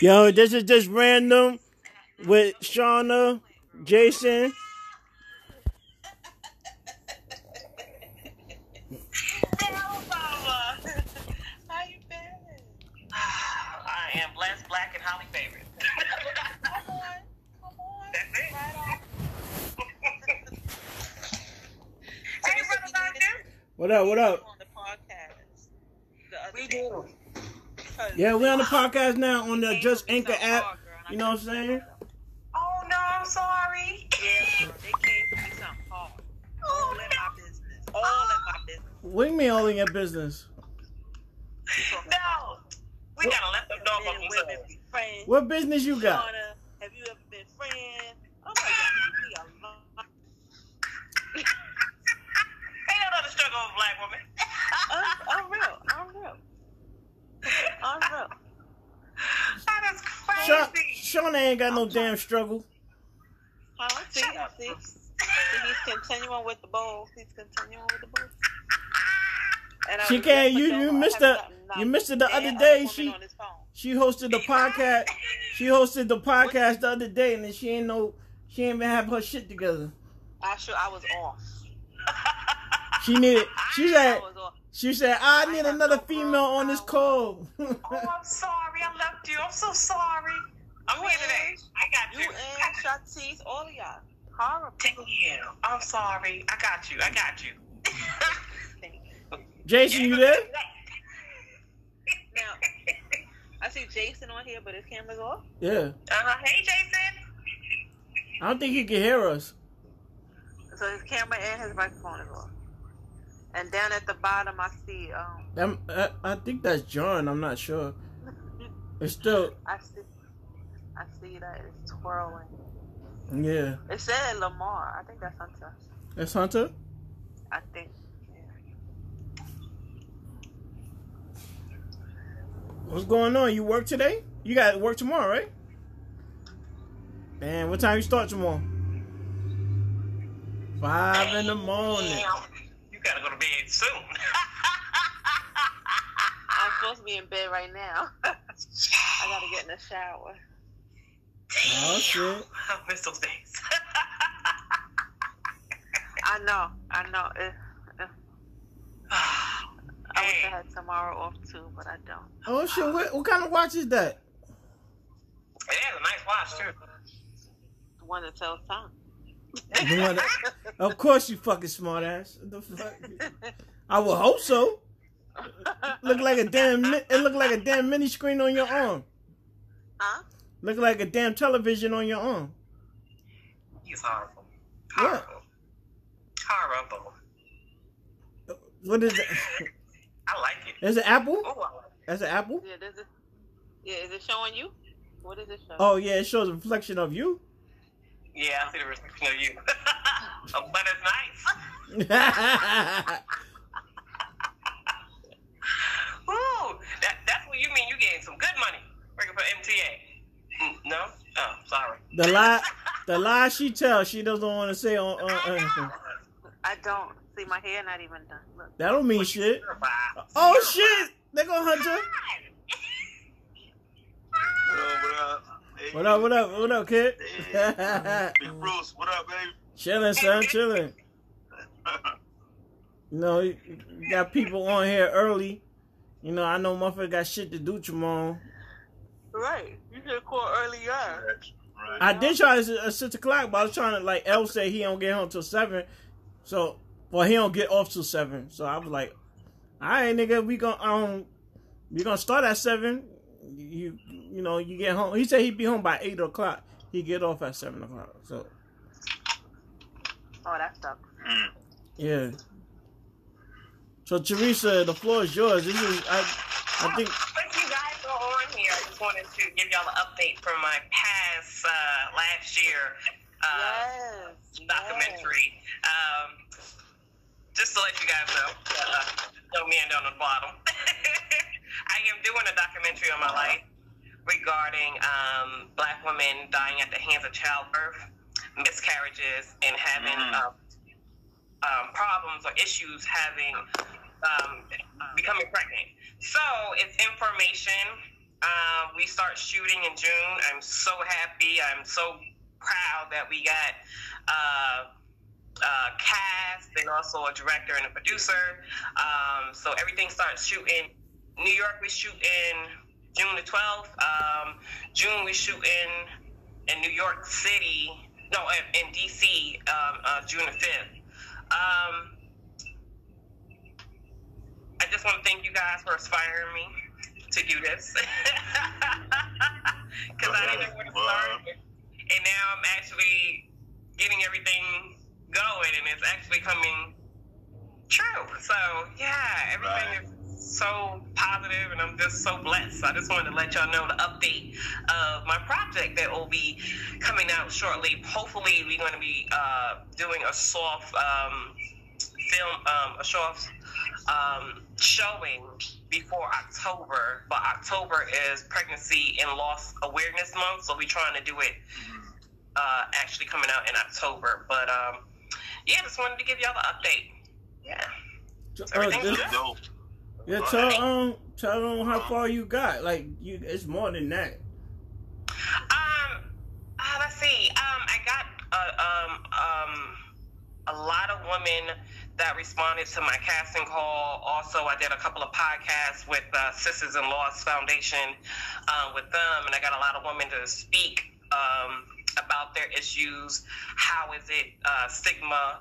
Yo, this is just random with Shauna, Jason. Hello, How you been? I am blessed, black, and highly favored. Come on. Come on. That's it. Right on. Hey, brother doctor. What up? What up? On the podcast. The other We day. do. Because Yeah, we're on the podcast now on the Anchor Just Anchor so app. hard, girl, You know what I'm saying? Oh no, I'm sorry. Yeah, girl, they came to me something hard. Oh, all in my business. All in my business. What do you mean all in your business? No, we gotta let them know about and women friends. What business you got? Shauna, have you ever been friends? I'm like, leave me alone. Ain't no other struggle of a black woman. I'm, I'm real. I'm real. I'm. That is crazy. Shauna ain't got no damn struggle. Huh? See, Shut up. see, see, he's continuing with the bowl. He's continuing with the bowl. And She can't- just you- you missed haven't the- you missed it the other day. She- on his phone. She hosted the podcast. She hosted the podcast the other day, and then she ain't no. She ain't even have her shit together. Actually, I was off. She needed. She I said. was off. She said, "I I need have another no female on this call." Oh, I'm sorry. I left you. I'm so sorry. I'm You here today. and- I got You you. and Shotise, all of y'all. Horrible. Damn. I'm sorry. I got you. I got you. Jason, you there? Now, I see Jason on here, but his camera's off. Yeah. Uh-huh. Hey, Jason. I don't think he can hear us. So his camera and his microphone is off. And down at the bottom, I see um, I, I think that's John. I'm not sure. It's still, I see, I see that it's twirling. yeah. It said Lamar. I think that's Hunter. That's Hunter. I think. Yeah. What's going on? You work today? You got work tomorrow, right? Man, what time you start tomorrow? Five in the morning. Damn. You gotta go to bed soon. I'm supposed to be in bed right now. I gotta get in the shower. Oh shit. I miss those days. I know. I know. It, I wish I had tomorrow off too, but I don't. Oh shit. What, what kind of watch is that? it is a nice watch too. The one that tells time. The one that- of course you fucking smart ass. The fuck? I would hope so. Look like a damn. It look like a damn mini screen on your arm. huh? Look like a damn television on your arm. He's horrible. What? Horrible. Horrible. What is it? I like it. Is it Apple? Oh, I like it. That's an Apple. Yeah, does it? Yeah, is it showing you? What is it showing? Oh yeah, it shows a reflection of you. Yeah, I see the reflection of you. but it's nice. Ooh, that, that's what you mean. You getting some good money working for MTA. Mm, No? Oh, sorry. the lie, the lie she tells, she doesn't want to say on, on I anything. know. I don't. See, my hair not even done. Look. That don't mean shit. You're fine. Oh You're shit! They go Hunter. What up, what up? Hey, What up? What up? What up, kid? Big Bruce, what up, baby? chilling, son, chilling. You know, you got people on here early. You know, I know motherfucker got shit to do tomorrow. Right. You should call earlier. Right. I did try at uh, six o'clock, but I was trying to like L say he don't get home till seven, so well he don't get off till seven. So I was like, all right, nigga, we gonna um we gonna start at seven. You you know you get home. He said he'd be home by eight o'clock. He get off at seven o'clock. So Oh, that sucks. Mm. yeah. So Theresa, the floor is yours. This is I I think Since you guys are on here, I just wanted to give y'all an update from my past uh, last year uh, yes. documentary. Um, just to let you guys know, uh, no man down on the bottom. I am doing a documentary on my life regarding um, black women dying at the hands of childbirth, miscarriages, and having Mhm. um, um, problems or issues having um, becoming pregnant. So it's information Um, we start shooting in June. I'm so happy. I'm so proud that we got uh, uh, cast and also a director and a producer. Um, so everything starts shooting. New York, we shoot in June the 12th. Um, June, we shoot in in New York City. No, in, in DC, um, uh, June the 5th. Um, I just want to thank you guys for inspiring me to do this because I didn't know where to start, and now I'm actually getting everything going, and it's actually coming true. So yeah, everything Right. is so positive, and I'm just so blessed. I just wanted to let y'all know the update of my project that will be coming out shortly. Hopefully, we're going to be uh, doing a soft um, film, um, a soft um, showing before October, but October is Pregnancy and Loss Awareness Month, so we're trying to do it uh, actually coming out in October. But um, yeah, just wanted to give y'all the update. Yeah. Uh, Everything's this- good. Yeah, tell um, tell them how far you got. Like you, it's more than that. Um, uh, let's see. Um, I got uh, um, um, a lot of women that responded to my casting call. Also, I did a couple of podcasts with uh, Sisters in Loss Foundation uh, with them, and I got a lot of women to speak um, about their issues. How is it uh, stigma,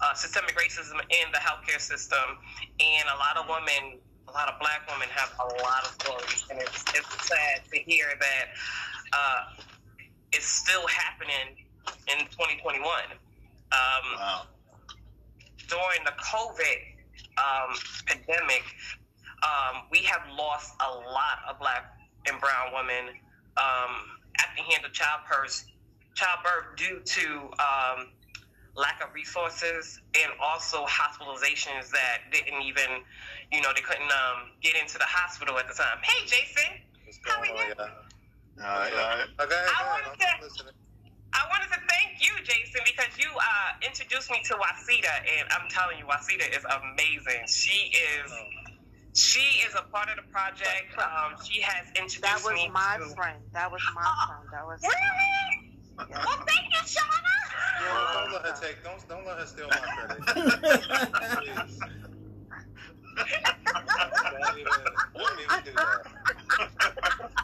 uh, systemic racism in the healthcare system? And a lot of women, lot of black women have a lot of stories, and it's, it's sad to hear that uh, it's still happening in 2021. Um, Wow. during the COVID um, pandemic, um, we have lost a lot of black and brown women um, at the hands of childbirth, childbirth due to um, lack of resources and also hospitalizations that didn't even, you know, they couldn't um, get into the hospital at the time. Hey, Jason. How are you? y'all? All right, all right. Okay, I wanted to- listening. I wanted to thank you, Jason, because you uh, introduced me to Wasita, and I'm telling you, Wasita is amazing. She is she is a part of the project. Um, she has introduced That was me my to. friend. That was my friend. That was. Really? Yeah. Well, thank you, Shauna. Don't, don't let her take. Don't don't let her steal my credit. Please. Don't even, don't even do that.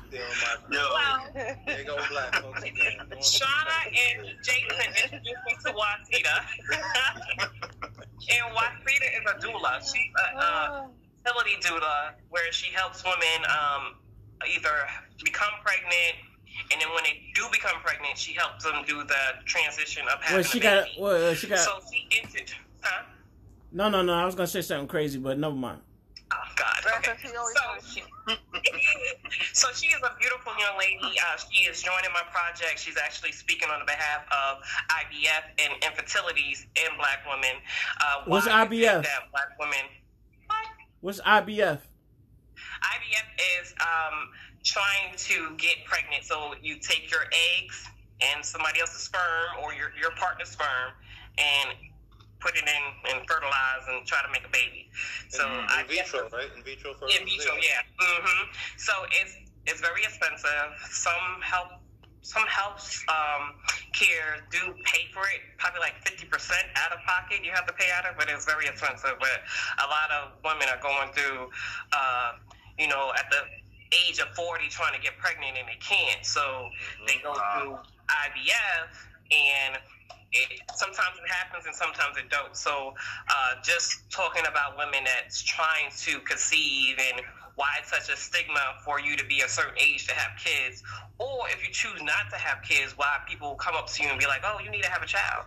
Steal my credit. Yo, Well, There you go, black folks again. Shauna and Jason introduced me to Wasita. and Wasita is a doula. She's a, a fertility doula where she helps women um, either become pregnant, and then when they do become pregnant, she helps them do the transition of having well, she a got. baby. Well, she got. So she entered, huh? no, no, no. I was gonna say something crazy, but never mind. Oh God. Okay. what she always So does. she, so she is a beautiful young lady. Uh, she is joining my project. She's actually speaking on the behalf of IVF and infertilities in Black women. Uh, What's why is it IVF? That Black women. What? What's IBF? IVF is um, trying to get pregnant. So you take your eggs and somebody else's sperm or your, your partner's sperm and put it in and fertilize and try to make a baby. So in, in vitro, right? In vitro fertilization. in vitro, yeah. hmm So it's it's very expensive. Some help some health um, care do pay for it, probably like fifty percent out of pocket. You have to pay out of, but it's very expensive. But a lot of women are going through, uh, you know, at the age of forty, trying to get pregnant and they can't. So they go through IVF and. It, sometimes it happens and sometimes it don't. So, uh, just talking about women that's trying to conceive and why it's such a stigma for you to be a certain age to have kids, or if you choose not to have kids, why people come up to you and be like, "Oh, you need to have a child."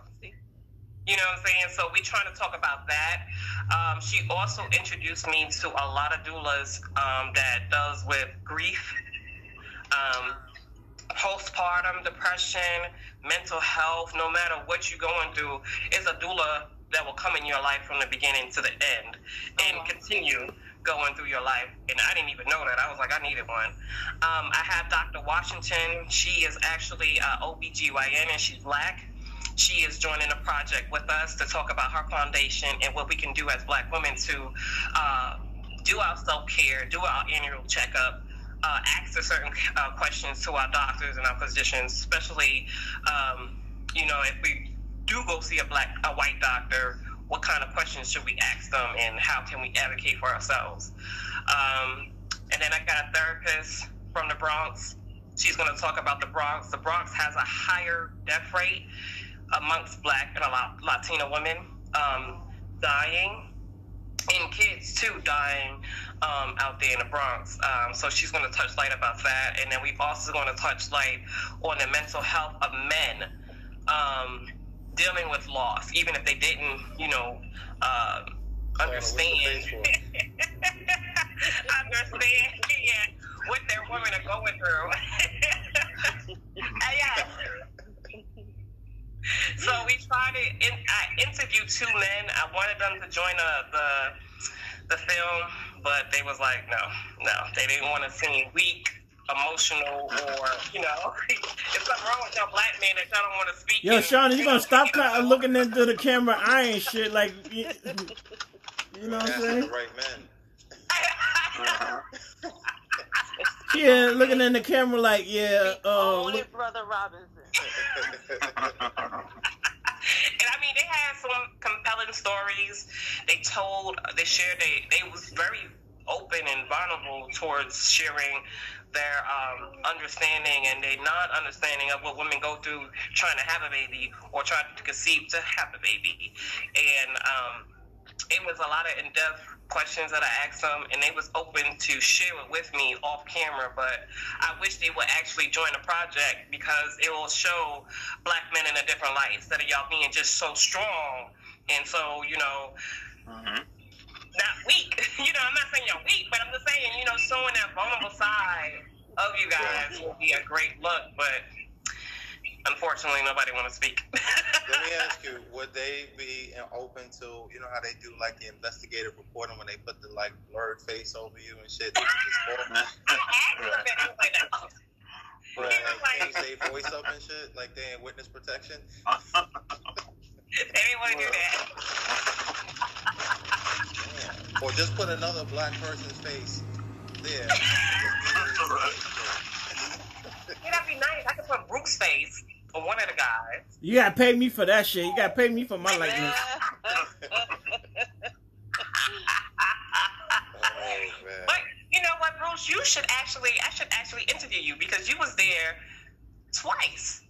You know what I'm saying? So we're trying to talk about that. Um, she also introduced me to a lot of doulas um, that does with grief, um, postpartum depression, mental health. No matter what you're going through, is a doula that will come in your life from the beginning to the end and continue going through your life. And I didn't even know that. I was like, I needed one. Um, I have Dr. Washington. She is actually uh, OBGYN and she's black. She is joining a project with us to talk about her foundation and what we can do as black women to uh, do our self care, do our annual checkup, uh, ask certain uh, questions to our doctors and our physicians, especially, um, you know, if we do go see a black, a white doctor, what kind of questions should we ask them, and how can we advocate for ourselves? Um, and then I got a therapist from the Bronx. She's going to talk about the Bronx. The Bronx has a higher death rate amongst black and a lot Latina women um, dying and kids too dying um, out there in the Bronx. Um, so she's going to touch light about that, and then we've also going to touch light on the mental health of men um, dealing with loss, even if they didn't, you know, uh, understand. understand, yeah, what their women are going through. yeah. So we tried to. In, I interviewed two men. I wanted them to join uh, the the film, but they was like, no, no, they didn't want to seem weak, emotional, or you know, if something wrong with your black man that y'all don't want to speak. Yo, in- Shauna, you gonna stop kind of looking into the camera iron shit like you, you know what I'm saying? the right man. Yeah, looking in the camera like, yeah, Own uh, it, brother Robinson. And I mean, they had some compelling stories. They told, they shared, they they was very open and vulnerable towards sharing their um, understanding and their non-understanding of what women go through trying to have a baby or trying to conceive to have a baby. And um, it was a lot of in-depth questions that I asked them, and they was open to share it with me off camera. But I wish they would actually join the project because it will show black men in a different light instead of y'all being just so strong and so you know Mhm. not weak. you know, I'm not saying you're weak, but I'm just saying you know showing that vulnerable side of you guys will be a great look. But unfortunately, nobody want to speak. Let me ask you, would they be open to, you know how they do like the investigative reporting when they put the like blurred face over you and shit? I asked them that. I was like. Right, like like- change their voice up and shit, like they in witness protection. They didn't want to do that. Damn. Or just put another black person's face there. Yeah, that'd be nice. I could put Brooke's face on one of the guys. you gotta pay me for that shit. You gotta pay me for my likeness. oh. But you know what, Bruce? You should actually, I should actually interview you because you was there twice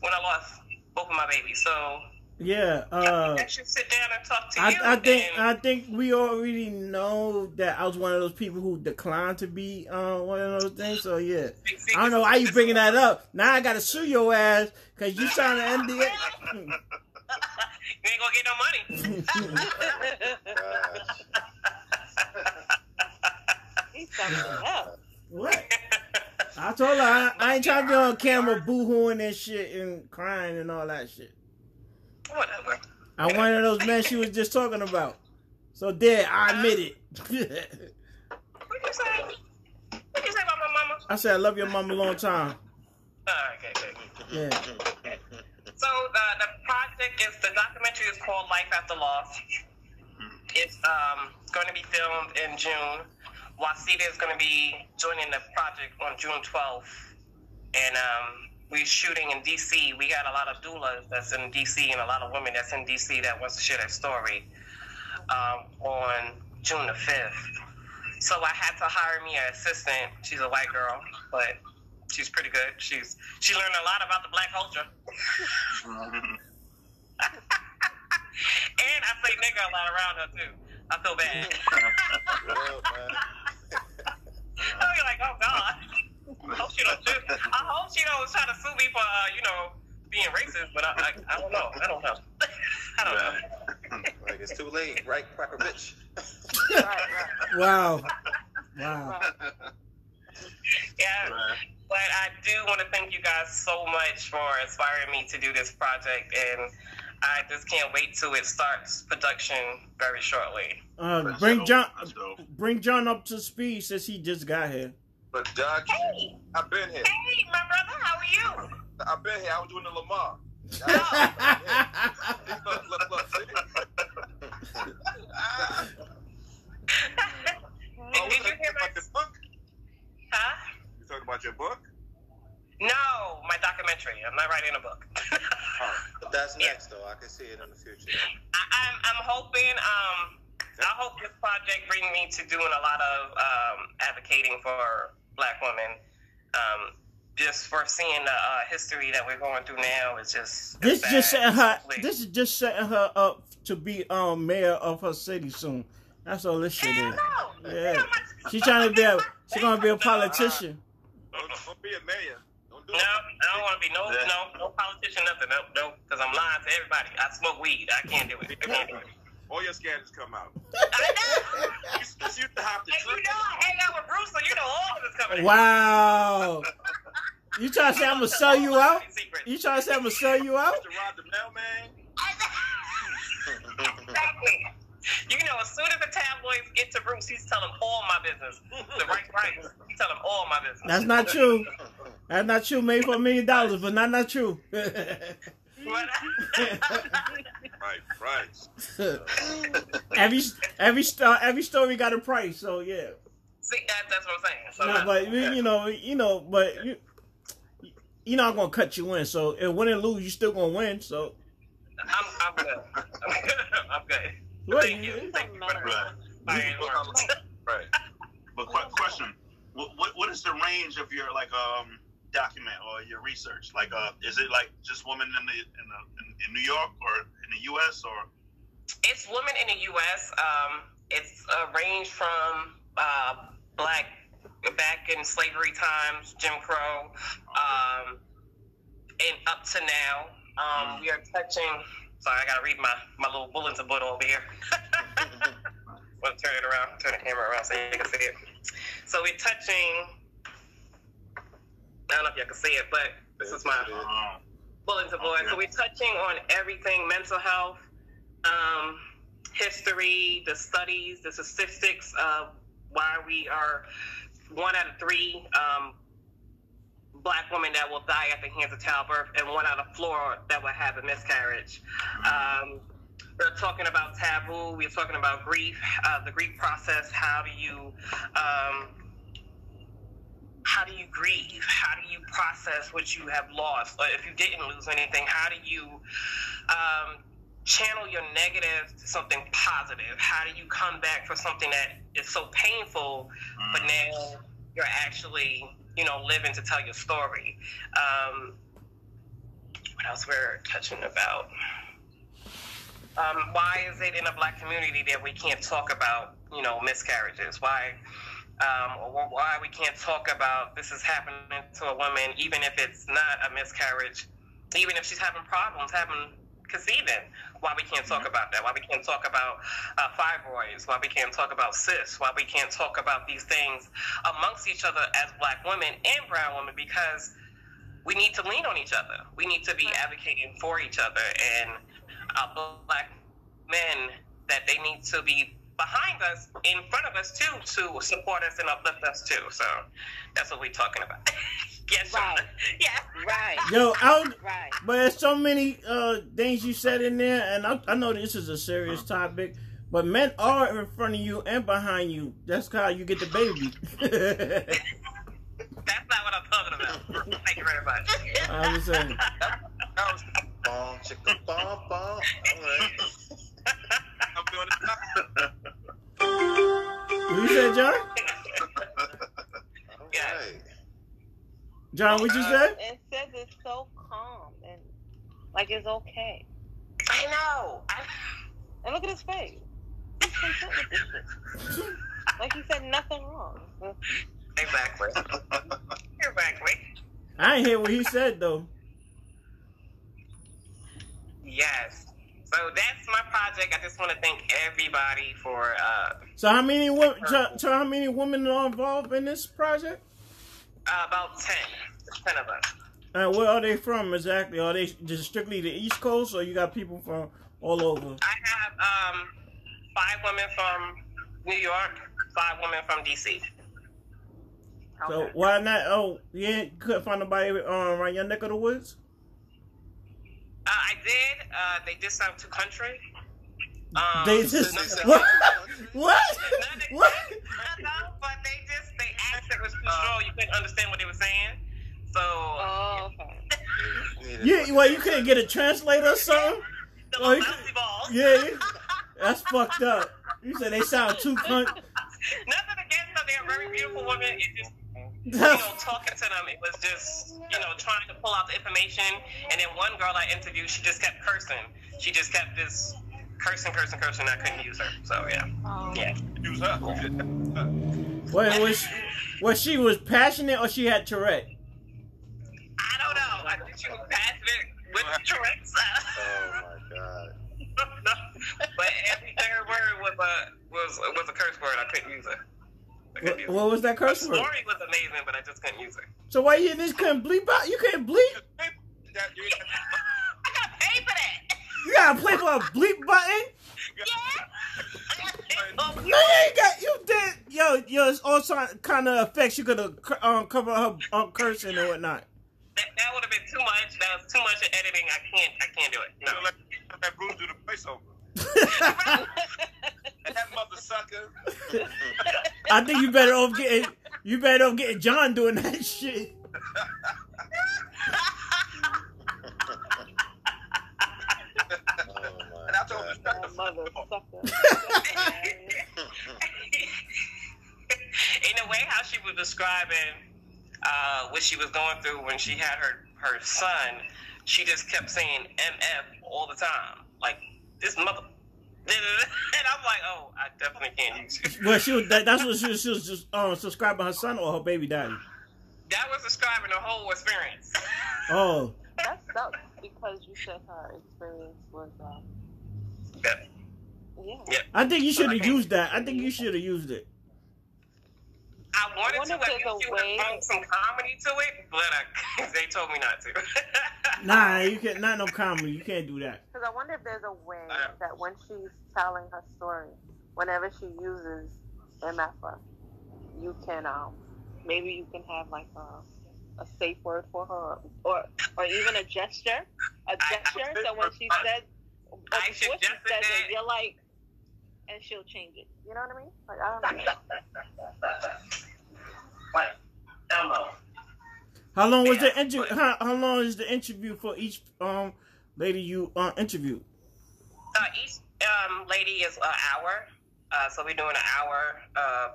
when I lost both of my babies. So Yeah, uh, I should sit down and talk to I, you. I think I think we already know that I was one of those people who declined to be uh, one of those things. So yeah, I don't know why you bringing that up. Now I gotta sue your ass because you signed an NDA. You ain't gonna get no money. He's something else. what? I told her I, I ain't trying to be on camera boo-hooing and shit and crying and all that shit. Whatever. I'm one of those men she was just talking about. So there, I admit it. What you say? What you say about my mama? I said I love your mama a long time. Oh, okay, okay. Yeah. So the the project is the documentary is called Life After Loss. It's um going to be filmed in June. Wasita is going to be joining the project on June 12th, and um, we're shooting in DC. We got a lot of doulas that's in DC and a lot of women that's in DC that wants to share their story um, on June the 5th. So I had to hire me an assistant. She's a white girl, but she's pretty good. She's she learned a lot about the black culture. and I say nigga a lot around her too. I feel bad. What up, man? I'll be like, oh god. I hope she don't sue. I hope she don't try to sue me for uh, you know being racist, but I, I I don't know. I don't know. I don't know. Like it's too late, right, cracker bitch? Right, right, Wow. Wow. right. Yeah. But I do want to thank you guys so much for inspiring me to do this project, and I just can't wait till it starts production very shortly. Uh, bring John, bring John up to speed since he just got here. But Doc, Hey, I've been here. hey, my brother, how are you? I've been here. I was doing the Lamar. look, look, look. See? Ah, Did, did you hear my? Like the book. Huh? your book? No, my documentary. I'm not writing a book. But that's Yeah. next, though. I can see it in the future. I, I'm, I'm hoping. Um, I hope this project brings me to doing a lot of um, advocating for Black women. Um, just for seeing the uh, history that we're going through now is just This it's just bad. setting her. Please. This is just setting her up to be um mayor of her city soon. That's all this shit Hell is. no. Yeah. You know how much- She's trying to be a. She's gonna be a No, politician. Don't, don't be a mayor. Don't do No, it. I don't want to be no, no, no politician, nothing. No, no, because I'm lying to everybody. I smoke weed. I can't do it. I can't do it. All your scandals come out. I know. You, you used to have to And you know I hang out with Bruce, so you know all of this coming. in. Wow. You trying to say I'm gonna sell you out? You trying to say I'm gonna sell you out? To rob the mailman. Exactly. You know, as soon as the tabloids get to Bruce, he's telling all my business. The right price. He's telling all my business. That's not true. That's not true. Made for a million dollars, but not not true. But- Right, right. every every star every story got a price. So yeah. See, that, that's what I'm saying. So, No, but you know, you know, but you, you're not gonna cut you in. So if win and lose, you still gonna win. So I'm, I'm good. I'm good. I'm good. What? Thank you. Thank you for the Right. Right. But qu- question: what, what what is the range of your like um document or your research? Like, uh, is it like just women in the in the in, in New York or in the U.S. or? It's women in the U.S. Um, it's a range from uh, black back in slavery times, Jim Crow, um, and up to now. Um, we are touching. Sorry, I gotta read my, my little bulletin board over here. Let's turn it around, turn the camera around so you can see it. So we're touching. I don't know if y'all can see it, but this is my Uh, bulletin board. Okay. So we're touching on everything mental health, um, history, the studies, the statistics of why we are one out of three um, black women that will die at the hands of childbirth, and one out of four that will have a miscarriage. Um, we're talking about taboo. We're talking about grief, uh, the grief process. How do you um, how do you grieve? How do you process what you have lost? Or if you didn't lose anything, how do you um, channel your negative to something positive? How do you come back for something that is so painful, but now you're actually, you know, living to tell your story? Um, what else we're touching about? Um, why is it in a black community that we can't talk about, you know, miscarriages? Why? Um, or why we can't talk about this is happening to a woman, even if it's not a miscarriage, even if she's having problems having conceiving. Why we can't talk about that? Why we can't talk about uh, fibroids? Why we can't talk about cysts? Why we can't talk about these things amongst each other as black women and brown women? Because we need to lean on each other. We need to be advocating for each other, and uh, black men that they need to be behind us, in front of us too, to support us and uplift us too. So that's what we're talking about. yes, Right. Shauna. Yeah. Right. yo, out. Right. But there's so many uh, things you said in there, and I, I know this is a serious topic. But men are in front of you and behind you. That's how you get the baby. That's not what I'm talking about. Thank you very much. I was saying. That was, Bom, chicka, bom, bom. All right. I'm doing it. What you said, John? Right. John, what you said? It says it's so calm and like it's okay. I know. I, And look at his face. He's content with this. Like he said nothing wrong. exactly. Exactly. I ain't hear what he said though. Yes. So that's my project. I just want to thank everybody for uh, So how many women? So, so how many women are involved in this project? uh, about 10. 10 of us. And where are they from exactly? Are they just strictly the East Coast, or you got people from all over? I have um, five women from New York, five women from DC. So why not? Oh, yeah, couldn't find nobody um, around your neck of the woods. Uh, I did. Uh, they dissed out to country. Um, they just what? what? Not, what? No, but they just they accent was too strong. You couldn't understand what they were saying. So. Oh. Okay. yeah. Well, you couldn't get a translator or something. The well, you, yeah. That's fucked up. You said they sound too country. You know, talking to them, it was just, you know, trying to pull out the information. And then one girl I interviewed, she just kept cursing. She just kept this cursing, cursing, cursing. I couldn't use her. So yeah, Um, yeah. Use her. Wait, was she, was she was passionate or she had Tourette? I don't know. I think she was passionate with the Tourette's. Oh my god. but every third word was a was was a curse word. I couldn't use it. I couldn't What, what was that The curse word? story was amazing, but I just couldn't use it. So why you just couldn't bleep out? You can't bleep. You, I got paid for that. You gotta play for a bleep button. Yeah. I got paid No, you ain't got. You did. Yo, yo, it's all kind of effects you could have um, cover her um, cursing and whatnot. That, that would have been too much. That was too much of editing. I can't. I can't do it. No. you let, let that Bruce do the voiceover. And that mother sucker. I think you better off getting. You better off getting John doing that shit. Oh And I told him, shut the that fuck mother In a way, how she was describing uh, what she was going through when she had her her son, she just kept saying "mf" all the time, like this mother. And I'm like, oh, I definitely can't use you. Well, she was. That, that's what she was. She was just um, subscribing her son or her baby daddy. That was describing the whole experience. Oh, That sucks because you said her experience was, um, Yeah. yeah. Yeah. I think you should have used that. I think you should have used it. I wanted I wonder to, if I guess you would way- some comedy to it, but I, they told me not to. Nah, you can't. Not no comedy. You can't do that. Because I wonder if there's a way Uh, that when she's telling her story, whenever she uses MFA, you can um maybe you can have like a, a safe word for her or or even a gesture, a gesture. so when she says, or I before she says that. it, you're like, and she'll change it. You know what I mean? Like I don't know. What? Hell no. How long was the interview? but- How, how long is the interview for each um lady you uh, interviewed? Uh, each um, lady is an hour. Uh, so we're doing an hour. Uh,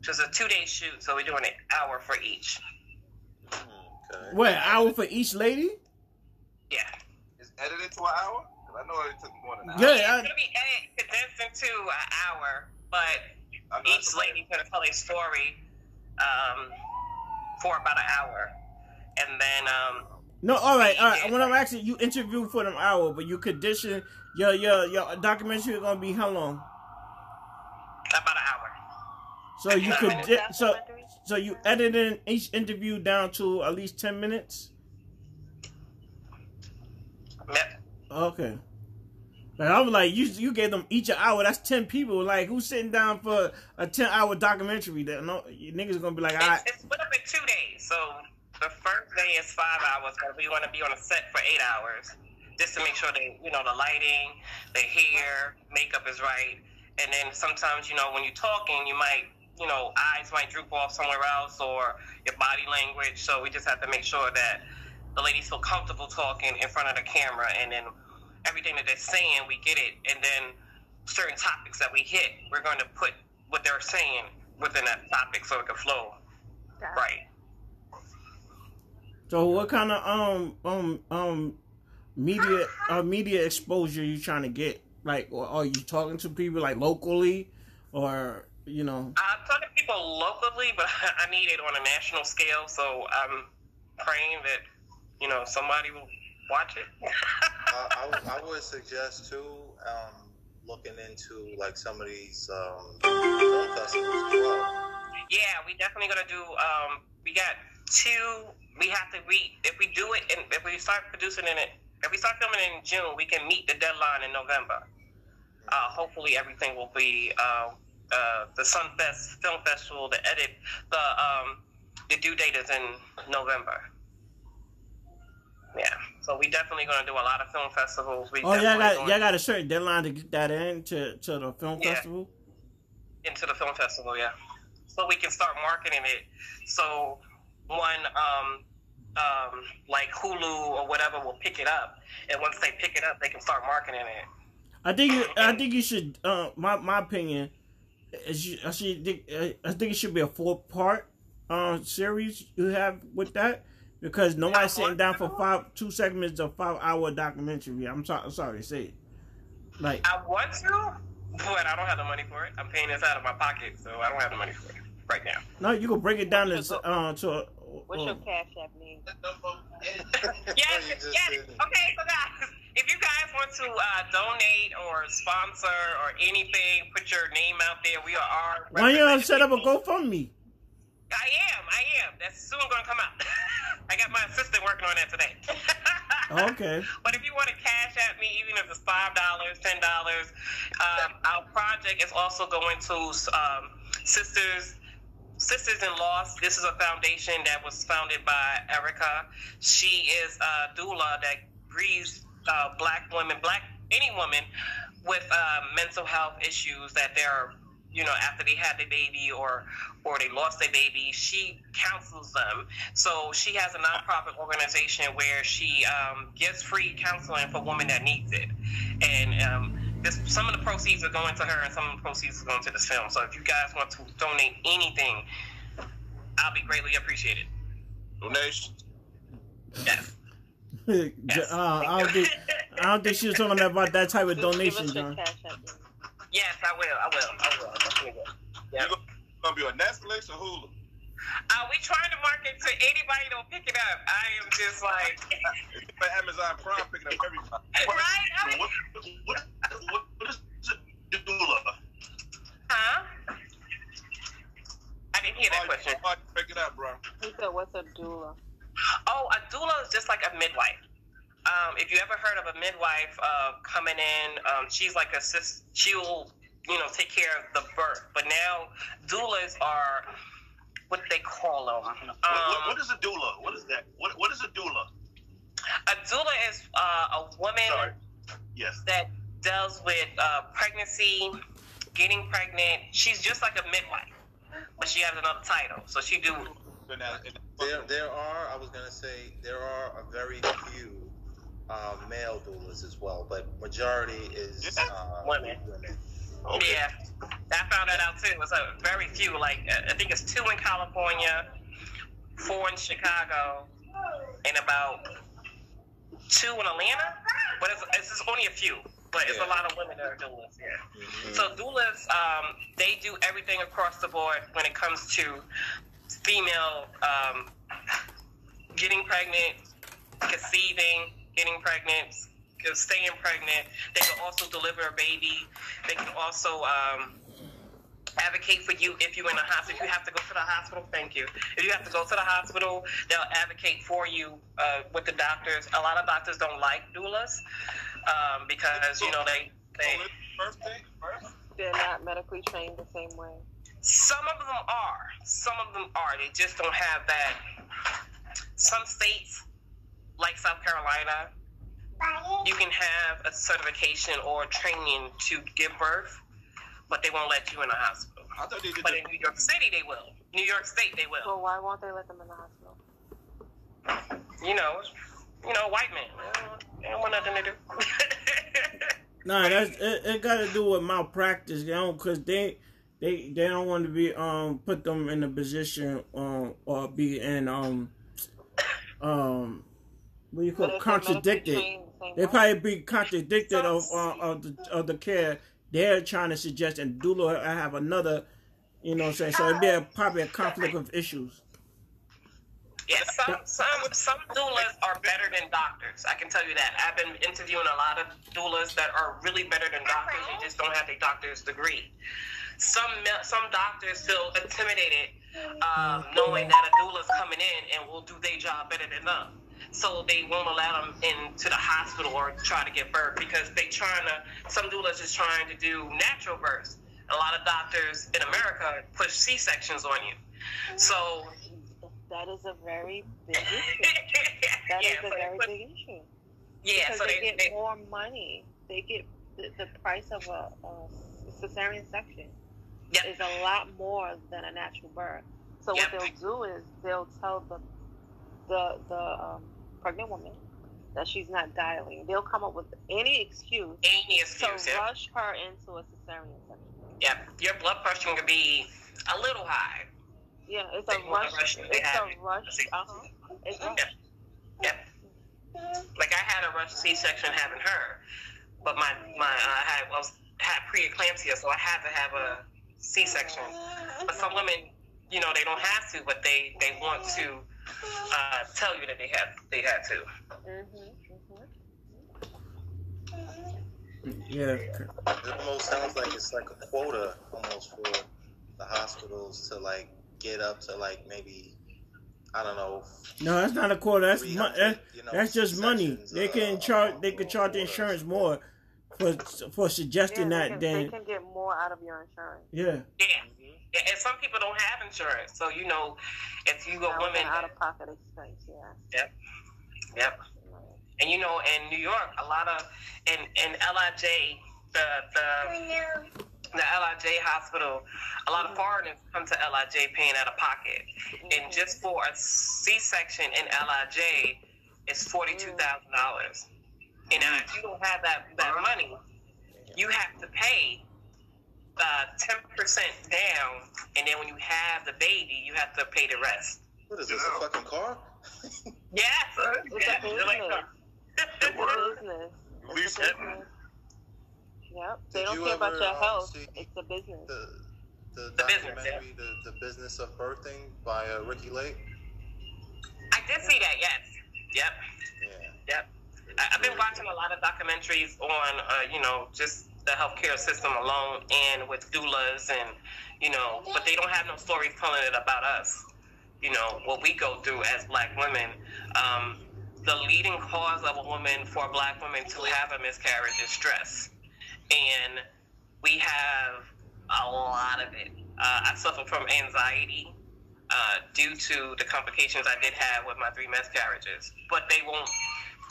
just a two day shoot, so we're doing an hour for each. Okay. What an hour for each lady? Yeah. It's edited to an hour? 'Cause I know it took more than an hour. Yeah, it's I- going to be edited, condensed into an hour, but each that's lady's going to tell a story um, for about an hour. And then, um, No, all right, all right. When I'm asking you, interview for an hour, but you condition your your your documentary is gonna be how long? about an hour. So you could di- so so you editing each interview down to at least ten minutes. Yep. Okay. Like I was like, you you gave them each an hour. That's ten people. Like who's sitting down for a ten hour documentary? That no you niggas gonna be like, all right. It's, split up in two days. So the first day is five hours, but we want to be on a set for eight hours just to make sure that, you know, the lighting, the hair, makeup is right. And then sometimes, you know, when you're talking, you might, you know, eyes might droop off somewhere else or your body language. So we just have to make sure that the ladies feel comfortable talking in front of the camera and then everything that they're saying, we get it. And then certain topics that we hit, we're going to put what they're saying within that topic so it can flow Got it. right. So what kind of um um um media uh, media exposure you trying to get? Like, are you talking to people like locally, or you know? I'm talking to people locally, but I need it on a national scale. So I'm praying that you know somebody will watch it. I, I, would- I would suggest too, um, looking into like some of these um, film festivals as well. yeah, we definitely gonna do. Um, we got two. We have to re if we do it, and if we start producing in it, if we start filming in June, we can meet the deadline in November. Uh, hopefully, everything will be. Uh, uh, the Sunfest Film Festival, the edit, the um, the due date is in November. Yeah, so we definitely gonna do a lot of film festivals. We Oh, y'all got y'all got a certain deadline to get that in to to the film Yeah. festival. into the film festival, yeah. So we can start marketing it. So one, um, um, like Hulu or whatever will pick it up, and once they pick it up, they can start marketing it. I think you, I think you should. Uh, my my opinion is you, I should think I think it should be a four part uh, series you have with that because nobody's sitting down for five two segments of five hour documentary. I'm sorry, sorry to say it. Like I want to, but I don't have the money for it. I'm paying this out of my pocket, so I don't have the money for it right now. No, you can break it down to uh, to. Uh, What's your cash app name? yes, yes. Okay, so guys, if you guys want to uh, donate or sponsor or anything, put your name out there. We are. Why you don't set up a GoFundMe? I am. I am. That's soon going to come out. I got my assistant working on that today. okay. But if you want to cash at me, even if it's five dollars, ten dollars, um, our project is also going to um, Sisters Sisters in Loss. This is a foundation that was founded by Erica. She is a doula that grieves uh, black women, black any woman with uh, mental health issues that they're you know after they had their baby or or they lost their baby she counsels them so she has a nonprofit organization where she um, gives free counseling for women that needs it and um, this, some of the proceeds are going to her and some of the proceeds are going to this film so if you guys want to donate anything i'll be greatly appreciated Donation. yes Yes. uh, I don't think I don't think she was talking about that type of donation, us your John. Cash app name. yes i will i will i will I definitely will. Yeah. You gonna be on Netflix or Hulu? Uh, we trying to market to anybody that'll pick it up. I am just like, It's by Amazon Prime picking up everybody. right? I mean, What, what, what, what is a doula? huh? I didn't hear that Oh, question. you- Pick it up, bro. He said, "What's a doula?" Oh, a doula is just like a midwife. Um, if you ever heard of a midwife uh, coming in, um, she's like a sis. She'll, you know, take care of the birth. But now doulas are what they call them. Um, What, what, what is a doula? What is that? What, what is a doula? a doula is uh, a woman Sorry. Yes. that deals with uh, pregnancy, getting pregnant. She's just like a midwife, but she has another title. So she do. In that- in that- There, there are. I was gonna say there are a very few uh, male doulas as well, but majority is uh, Women. women. Okay. Yeah, I found that out too. It was a very few. Like uh, I think it's two in California, four in Chicago, and about two in Atlanta. But it's, it's just only a few. But it's Yeah. a lot of women that are doulas. Yeah. Mhm. So doulas, um, they do everything across the board when it comes to female um, getting pregnant, conceiving, getting pregnant, staying pregnant. They can also deliver a baby. They can also um, advocate for you if you're in a hospital. If you have to go to the hospital, thank you. If you have to go to the hospital, they'll advocate for you uh, with the doctors. A lot of doctors don't like doulas um, because you know they they. Oh, it's First thing, first. They're not medically trained the same way. Some of them are. Some of them are. They just don't have that. Some states, like South Carolina, you can have a certification or training to give birth, but they won't let you in a hospital. I thought they did But the, in New York City, they will. New York State, they will. So why won't they let them in the hospital? You know, you know, white men. They don't, want nothing to do. Nah, that's it, it. Got to do with malpractice, you know, because they they they don't want to be um put them in a position um or be in um um what do you call it, if they're medically contradicted. the They probably be contradicted of uh, of the of the care they're trying to suggest, and doula have another, you know, what I'm saying so it'd be a, probably a conflict of issues. Yeah, some some some doulas are better than doctors. I can tell you that. I've been interviewing a lot of doulas that are really better than doctors. They just don't have a doctor's degree. Some some doctors feel intimidated, um, knowing that a doula's coming in and will do their job better than them. So they won't allow them into the hospital or try to get birth because they trying to. Some doulas is trying to do natural births. A lot of doctors in America push C sections on you. So That is a very big issue. That is yeah, a so very put- big issue. yeah, because so they, they, get they more money. They get the, the price of a, a cesarean section Yep. is a lot more than a natural birth. So Yep. what they'll do is they'll tell the the the um, pregnant woman that she's not dialing. They'll come up with any excuse Any to excuse. Yep. rush her into a cesarean section. yep. Your blood pressure can be a little high. Yeah, it's They a rush. to rush It's a it. rush. Uh-huh. It's Yep. rushed. Yep. Like I had a rush C-section having her, but my my uh, I had I was had preeclampsia, so I had to have a C-section. But some women, you know, they don't have to, but they they want to uh, tell you that they have they had to. Mm-hmm. Yeah. It almost sounds like it's like a quota almost for the hospitals to like get up to like maybe I don't know. No, that's not a quota. That's mo- 300, that, you know, that's just money. sections, They uh, can charge. They uh, could charge the insurance more for for suggesting Yeah, that. can, Then they can get more out of your insurance. yeah. Yeah. Yeah, and some people don't have insurance, so you know, if you go Out women, out of pocket expense. Yeah. yep, Yep. and you know, in New York, a lot of in in LIJ, the the the LIJ hospital, a lot of mm-hmm. foreigners come to LIJ paying out of pocket, and mm-hmm. just for a C-section in LIJ, it's forty two thousand dollars. Mm. And if you don't have that that uh-huh. money, you have to pay uh, ten percent down, and then when you have the baby, you have to pay the rest. What is this a fucking car? Yes, It's yeah, a you're like, business. It's a business. It's a business. Yep. They Did don't you care about ever, your um, health. It's a business. The the, The business, documentary, the, the business of birthing by uh, Ricki Lake. I did see that. Yes. Yep. Yeah. Yep. I, I've been watching a lot of documentaries on, uh, you know, just the healthcare system alone, and with doulas, and you know, but they don't have no stories telling it about us. You know what we go through as Black women. Um, the leading cause of a woman for Black women to have a miscarriage is stress, and we have a lot of it. Uh, I suffer from anxiety uh, due to the complications I did have with my three miscarriages. But they won't,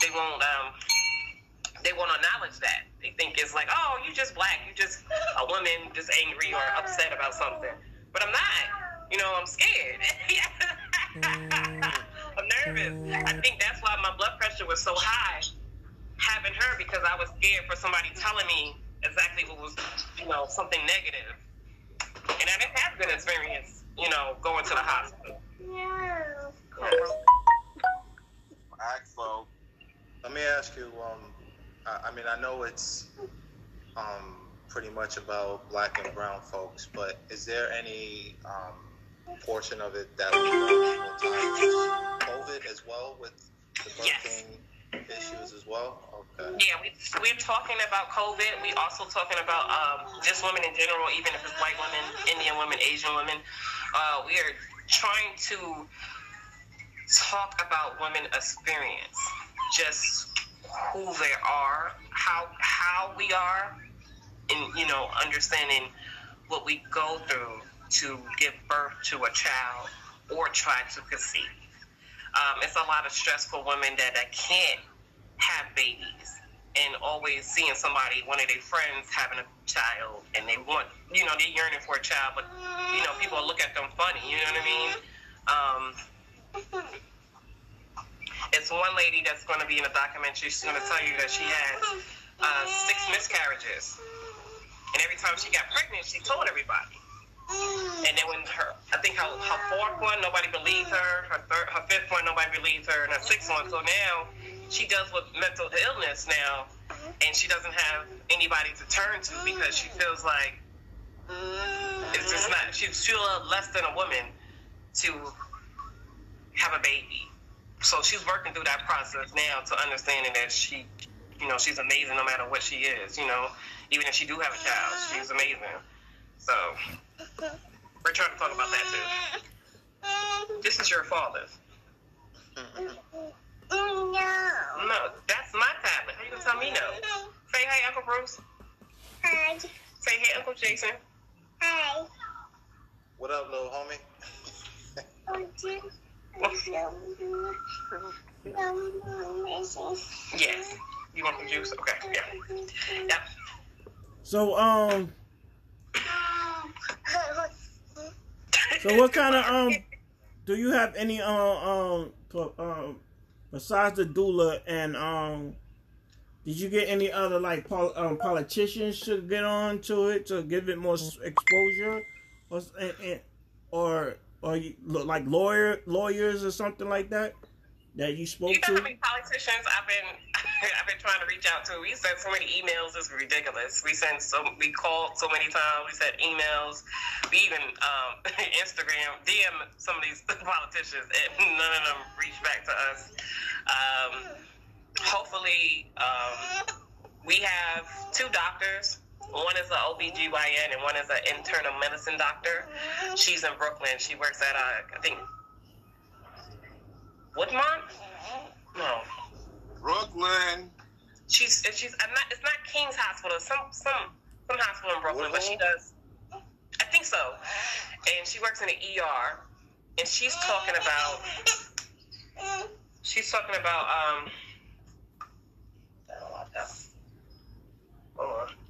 they won't, um, they won't acknowledge that. They think it's like, oh, you just black, you just a woman, just angry or upset about something. But I'm not. You know, I'm scared. I'm nervous. I think that's why my blood pressure was so high having her because I was scared for somebody telling me exactly what was, you know, something negative. And I didn't have good experience, you know, going to the hospital. Yeah. Axel. Let me ask you. Um, I, I mean, I know it's um pretty much about black and brown folks, but is there any um portion of it that to COVID as well with the Yes. birthing issues as well? Okay. Yeah, we, we're talking about COVID. We also talking about um, just women in general, even if it's white women, Indian women, Asian women. Uh, we are trying to talk about women experience, just who they are, how how we are, and you know, understanding what we go through to give birth to a child or try to conceive. Um, it's a lot of stress for women that, can't have babies and always seeing somebody, one of their friends having a child and they want, you know, they're yearning for a child, but, you know, people look at them funny, you know what I mean? Um, it's one lady that's going to be in a documentary. She's going to tell you that she had uh, six miscarriages. And every time she got pregnant, she told everybody. And then when her, I think her, her fourth one, nobody believed her. Her third, her fifth one, nobody believed her, and her sixth one. So now she does with mental illness now, and she doesn't have anybody to turn to because she feels like it's just not. She feels less than a woman to have a baby. So she's working through that process now to understanding that she, you know, she's amazing no matter what she is. You know, even if she do have a child, she's amazing. So we're trying to talk about that too. This is your father's. No, that's my tablet. How you gonna tell me no? Say hey, Uncle Bruce. Hi. Say hey, Uncle Jason. Hi. What up, little homie? Oh, Yes. You want some juice? Okay. Yeah. Yep. So um, so what kind of um, do you have any uh, um um besides the doula and um did you get any other like pol- um, politicians to get on to it to give it more exposure or or or you, like lawyer lawyers or something like that that you spoke to? You know how many politicians I've been I've been trying to reach out to. We sent so many emails, it's ridiculous. We sent so we called so many times. We sent emails. We even um, Instagram DM some of these politicians, and none of them reached back to us. Um, hopefully, um, we have two doctors. One is an OBGYN and one is an internal medicine doctor. She's in Brooklyn. She works at, uh, I think, Woodmont? No. Brooklyn. She's she's not it's not King's Hospital, some some some hospital in Brooklyn, but she does I think so. And she works in the ER and she's talking about she's talking about um hold on.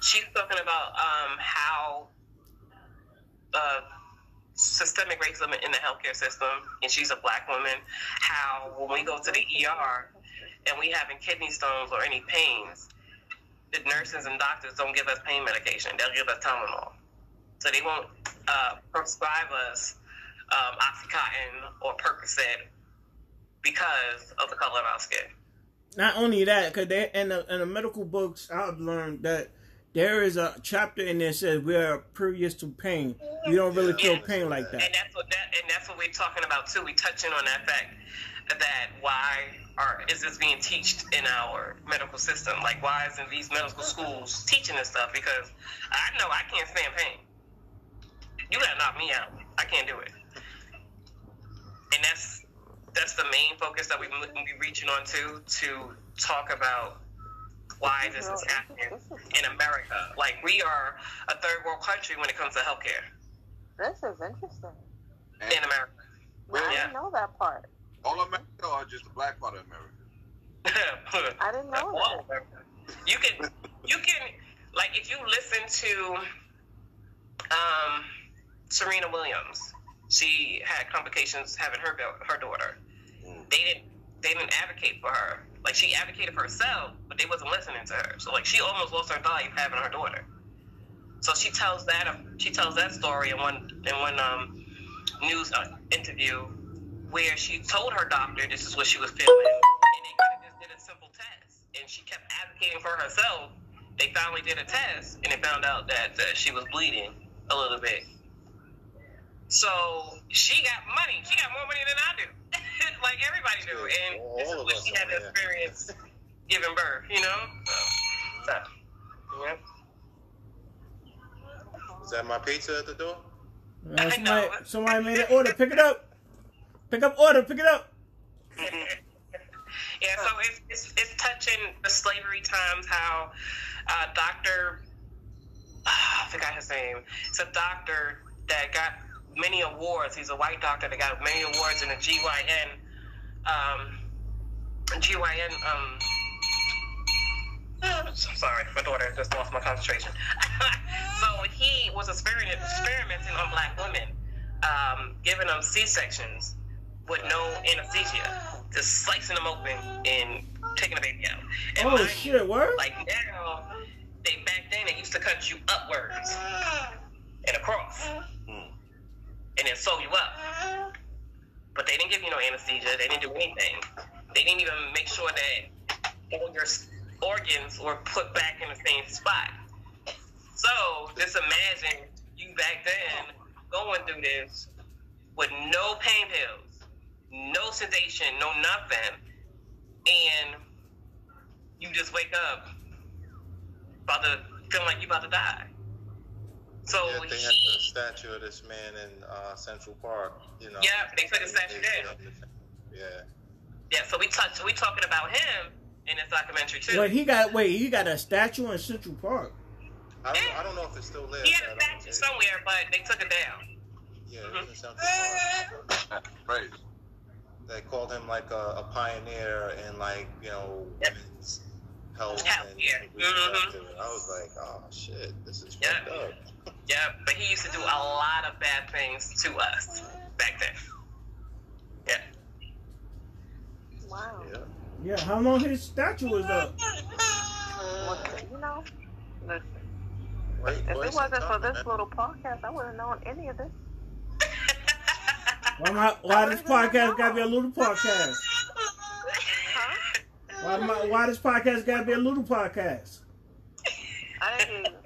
She's talking about um how uh systemic racism in the healthcare system, and she's a black woman. How when we go to the ER and we having kidney stones or any pains, the nurses and doctors don't give us pain medication. They'll give us Tylenol. So they won't uh, prescribe us um, OxyContin or Percocet because of the color of our skin. Not only that, because in the, in the medical books, I've learned that there is a chapter in there that says we are previous to pain. You don't really feel Yeah. pain like that. And that's what that and that's what we're talking about too. We touching on that fact that why are is this being taught in our medical system? Like why isn't these medical schools teaching this stuff? Because I know I can't stand pain. You gotta knock me out. I can't do it. And that's that's the main focus that we we be reaching on to to talk about why this is happening in America. Like we are a third world country when it comes to healthcare This is interesting. And in America. I Yeah. didn't know that part. all of America or just the black part of America? I didn't know Whoa. that. You can, you can, like, if you listen to um, Serena Williams, she had complications having her her daughter. They didn't, they didn't advocate for her. Like, she advocated for herself, but they wasn't listening to her. So, like, she almost lost her life having her daughter. So she tells that she tells that story in one in one um, news uh, interview where she told her doctor this is what she was feeling, and they could have just did a simple test, and she kept advocating for herself. They finally did a test, and they found out that uh, she was bleeding a little bit. So she got money. She got more money than I do, like everybody do, and this is what she had are, to experience giving birth. You know, so, so yeah. Is that my pizza at the door? Uh, I somebody, know. somebody made an order. Pick it up. Pick up order. Pick it up. yeah, so it's, it's, it's touching the slavery times, how uh, Dr. I forgot his name. It's a doctor that got many awards. He's a white doctor that got many awards in the GYN, um, GYN, um, I'm sorry, my daughter just lost my concentration. so he was experiment, experimenting on black women, um, giving them C sections with no anesthesia, just slicing them open and taking the baby out. And Oh mind you, shit! Word. like now, they back then they used to cut you upwards and across, and then sew you up. But they didn't give you no anesthesia. They didn't do anything. They didn't even make sure that all your organs were put back in the same spot. So just imagine you back then going through this with no pain pills, no sedation, no nothing, and you just wake up about to feeling like you about to die. So yeah, they had the statue of this man in uh, Central Park. You know. Yeah, they took the statue down. Yeah. yeah. So we touched, we talking about him in this documentary too. Wait, he got wait. He got a statue in Central Park. I don't, I don't know if it's still there. he had I a don't- statue somewhere, but they took it down. Yeah, it was in Central Park. Praise. They called him like a, a pioneer in like you know Yep. women's health Health, and yeah. reproductive. I was like, oh shit, this is Yeah. fucked up. Yeah, but he used to do a lot of bad things to us. back then. Yeah. Wow. Yeah. Yeah, how long his statue is up? Well, you know, listen. Wait, If it wasn't for this little podcast, I wouldn't known any of this. Why, my, why this podcast gotta be a little podcast? Huh? Why, my, why this podcast gotta be a little podcast? I didn't hear you.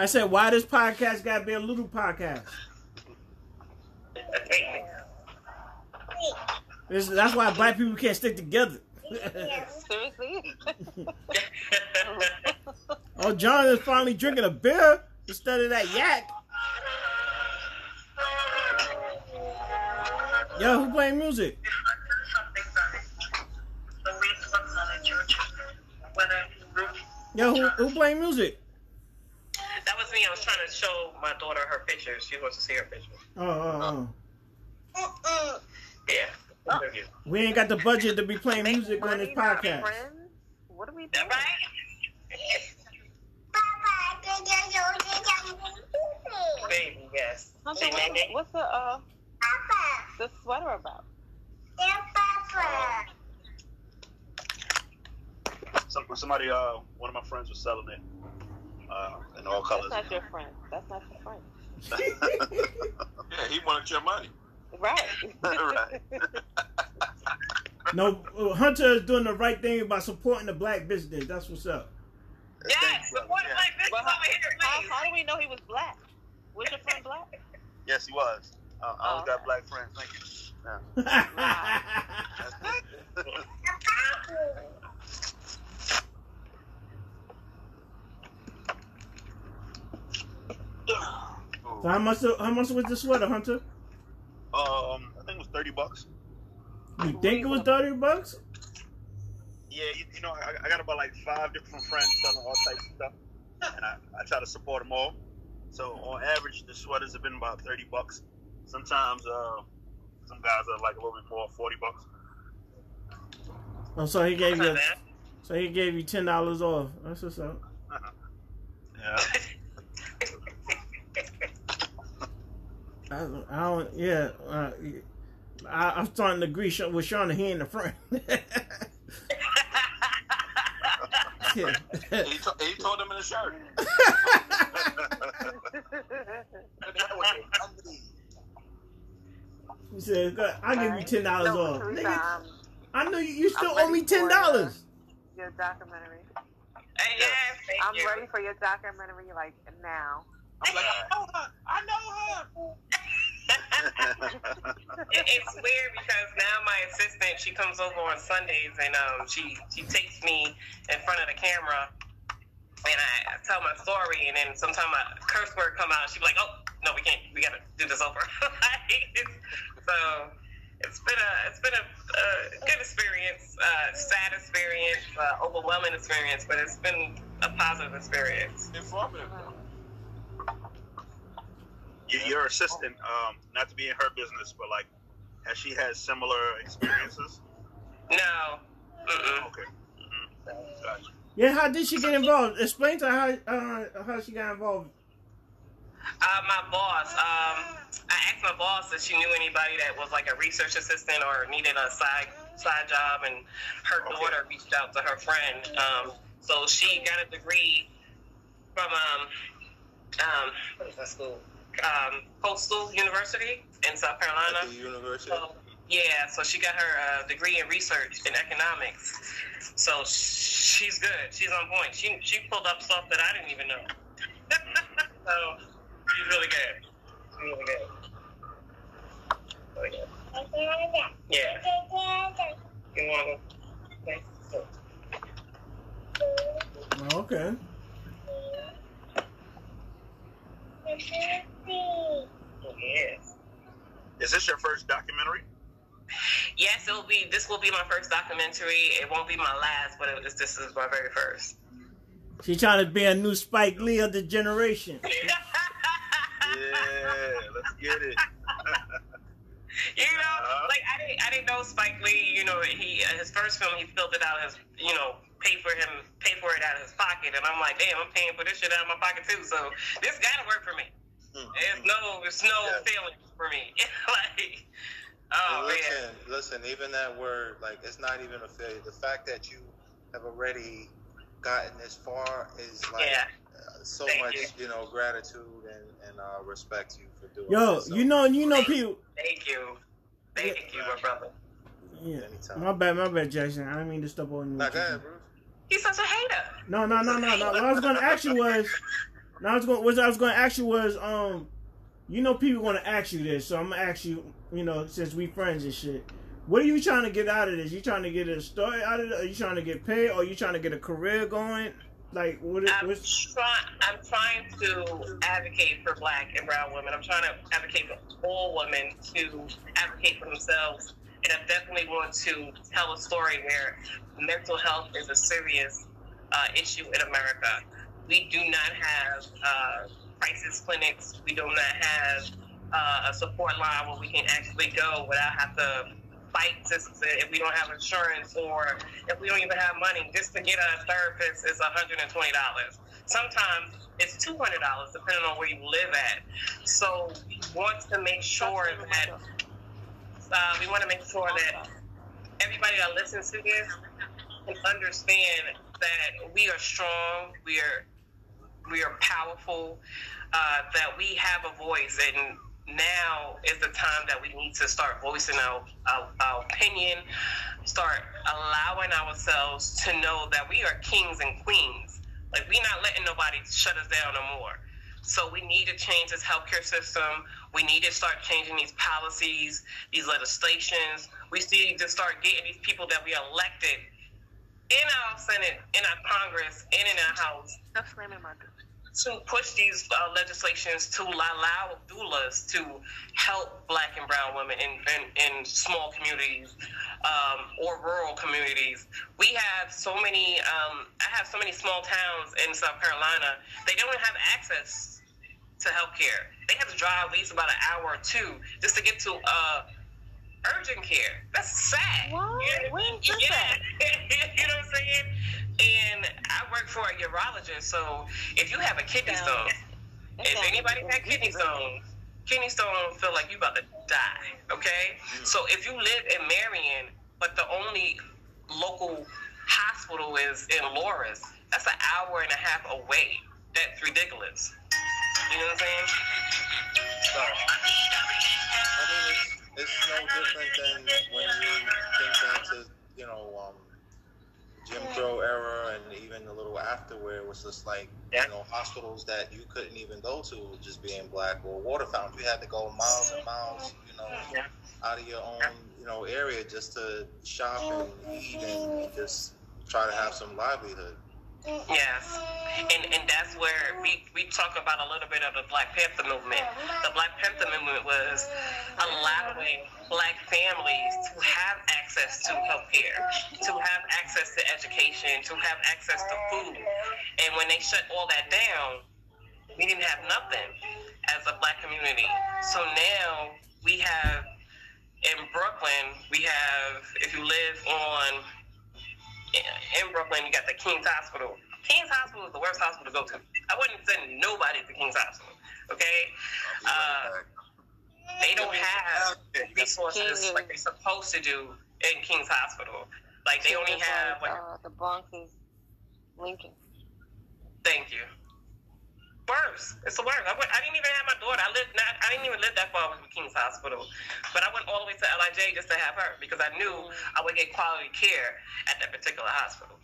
I said, why this podcast gotta be a little podcast? This, that's why black people can't stick together. Seriously? oh, John is finally drinking a beer instead of that yak. Yo, who playing music? Yo, who, who playing music? That was me. I was trying to show my daughter her pictures. She wants to see her pictures. Oh, oh, oh. Yeah. We ain't got the budget to be playing music on this podcast. What are we That doing? right? Baby, yes. Hunter, Say what's, the uh Papa. the sweater about? Some, somebody, uh, one of my friends was selling it uh, in all That's not your friend. That's not your friend. Yeah, he wanted your money. Right. Right. No, uh, Hunter is doing the right thing by supporting the black business. That's what's up. Yes, support Yeah. like this Well, over how, here, how, how do we know he was black? Was your friend black? Yes, he was. I, I Oh, always got okay. black friends. Thank you. Yeah. So how much? How much was the sweater, Hunter? Um, I think it was thirty bucks. You think it was thirty bucks? Yeah, you, you know, I, I got about like five different friends selling all types of stuff, and I, I try to support them all. So on average, the sweaters have been about thirty bucks. Sometimes, uh, some guys are like a little bit more, forty bucks. Oh, so he gave you. So he gave you ten dollars off. That's what's up. Yeah. I, I don't. Yeah. Uh, I, I'm starting to agree Sha- with Sean. He ain't a friend. yeah. He, to, he told him in the shirt. he said, "I'll give you ten dollars So, off." Nigga, um, I know you, you still owe me ten for, uh, dollars. your documentary. Yes, thank I'm you. ready for your documentary like now. I'm like, I know her. I know her. It- it's weird because now my assistant she comes over on Sundays and um she she takes me in front of the camera and I, tell my story and then sometimes a curse word come out she be like oh no we can't we gotta do this over so it's been a it's been a, a good experience uh, sad experience uh, overwhelming experience but it's been a positive experience Informative. Your, your assistant, um, not to be in her business, but like, has she had similar experiences? no Mm-mm. Okay. hmm Gotcha. Yeah, how did she get involved? Explain to her how uh, how she got involved. Uh, my boss. Um, I asked my boss if she knew anybody that was like a research assistant or needed a side side job, and her Okay. daughter reached out to her friend. Um, so she got a degree from um, um, what is that school? Um, Coastal University in South At Carolina. the university. So, yeah, so she got her uh, degree in research in economics. So she's good. She's on point. She she pulled up stuff that I didn't even know. so she's really good. She's really good. Really good. Yeah. You want to go? Okay. Yes. Is this your first documentary? Yes, it will be. This will be my first documentary. It won't be my last, but it was, this is my very first. She's trying to be a new Spike Lee of the generation. Yeah, let's get it. You know, Uh-huh. like I didn't, I didn't know Spike Lee. You know, he uh, his first film, he filled it out his, you know, pay for him, pay for it out of his pocket, and I'm like, damn, I'm paying for this shit out of my pocket too. So this gotta work for me. It's no, it's no Yeah. feeling for me. like, oh And man, listen, listen, even that word, like, it's not even a failure. The fact that you have already gotten this far is like yeah. uh, so Thank much, you. you. know, gratitude and, and uh, respect to you for doing Yo, this. So, you know, you know, people. Thank you, thank you, my brother. Yeah. anytime. My bad, my bad, Jackson. I didn't mean to step on you. Nah, go ahead, Bruce. He's such a hater. No, no, no, no, no. What I was gonna ask you was, no, I was going, what I was gonna ask you was, um, you know, people gonna ask you this, so I'm gonna ask you, you know, since we friends and shit. What are you trying to get out of this? You trying to get a story out of it? Are you trying to get paid? Or are you trying to get a career going? Like, what? Is, I'm what's, trying. I'm trying to advocate for Black and Brown women. I'm trying to advocate for all women to advocate for themselves, and I definitely want to tell a story where mental health is a serious uh, issue in America. We do not have uh, crisis clinics. We do not have uh, a support line where we can actually go without have to fight this if we don't have insurance or if we don't even have money. Just to get a therapist is $120 sometimes it's $200 depending on where you live at. So we want to make sure that uh, we want to make sure that everybody that listens to this can understand that we are strong we are we are powerful uh, that we have a voice and now is the time that we need to start voicing our, our, our opinion, start allowing ourselves to know that we are kings and queens. Like, we're not letting nobody shut us down no more. So, we need to change this healthcare system. We need to start changing these policies, these legislations. We need to start getting these people that we elected in our Senate, in our Congress, and in our House Stop slamming my door. To push these uh, legislations to allow doulas to help black and brown women in, in, in small communities um, or rural communities. We have so many, um, I have so many small towns in South Carolina, they don't have access to health care. They have to drive at least about an hour or two just to get to uh, urgent care. That's sad. What? Yeah, Where is this yeah. you know what I'm saying? And I work for a urologist, so if you have a kidney Down. stone, That's if down anybody in had kidney Detroit. stone, kidney stone feel like you about to die. Okay, so if you live in Marion, but the only local hospital is in Loris, that's an hour and a half away. That's ridiculous. You know what I'm saying? So, I mean, it's, no different than when you think back to, you know, um, Jim Crow era and even a little after where it was just like, Yeah. you know, hospitals that you couldn't even go to just being black or water fountains. You had to go miles and miles, you know, Yeah. out of your own, you know, area just to shop and eat and just try to have some livelihood. Yes, and and that's where we we talk about a little bit of the Black Panther movement. The Black Panther movement was allowing black families to have access to health care, to have access to education, to have access to food. And when they shut all that down, we didn't have nothing as a black community. So now we have in Brooklyn, we have if you live on in Brooklyn, you got the King's Hospital. King's Hospital is the worst hospital to go to. I wouldn't send nobody to King's Hospital. Okay, uh, they don't have resources like they're supposed to do in King's Hospital. Like they only have. like, uh, the Bronx is Lincoln. thank you. Worse. It's the worst. I, went, I didn't even have my daughter. I lived not. I didn't even live that far with King's Hospital, but I went all the way to LIJ just to have her because I knew I would get quality care at that particular hospital.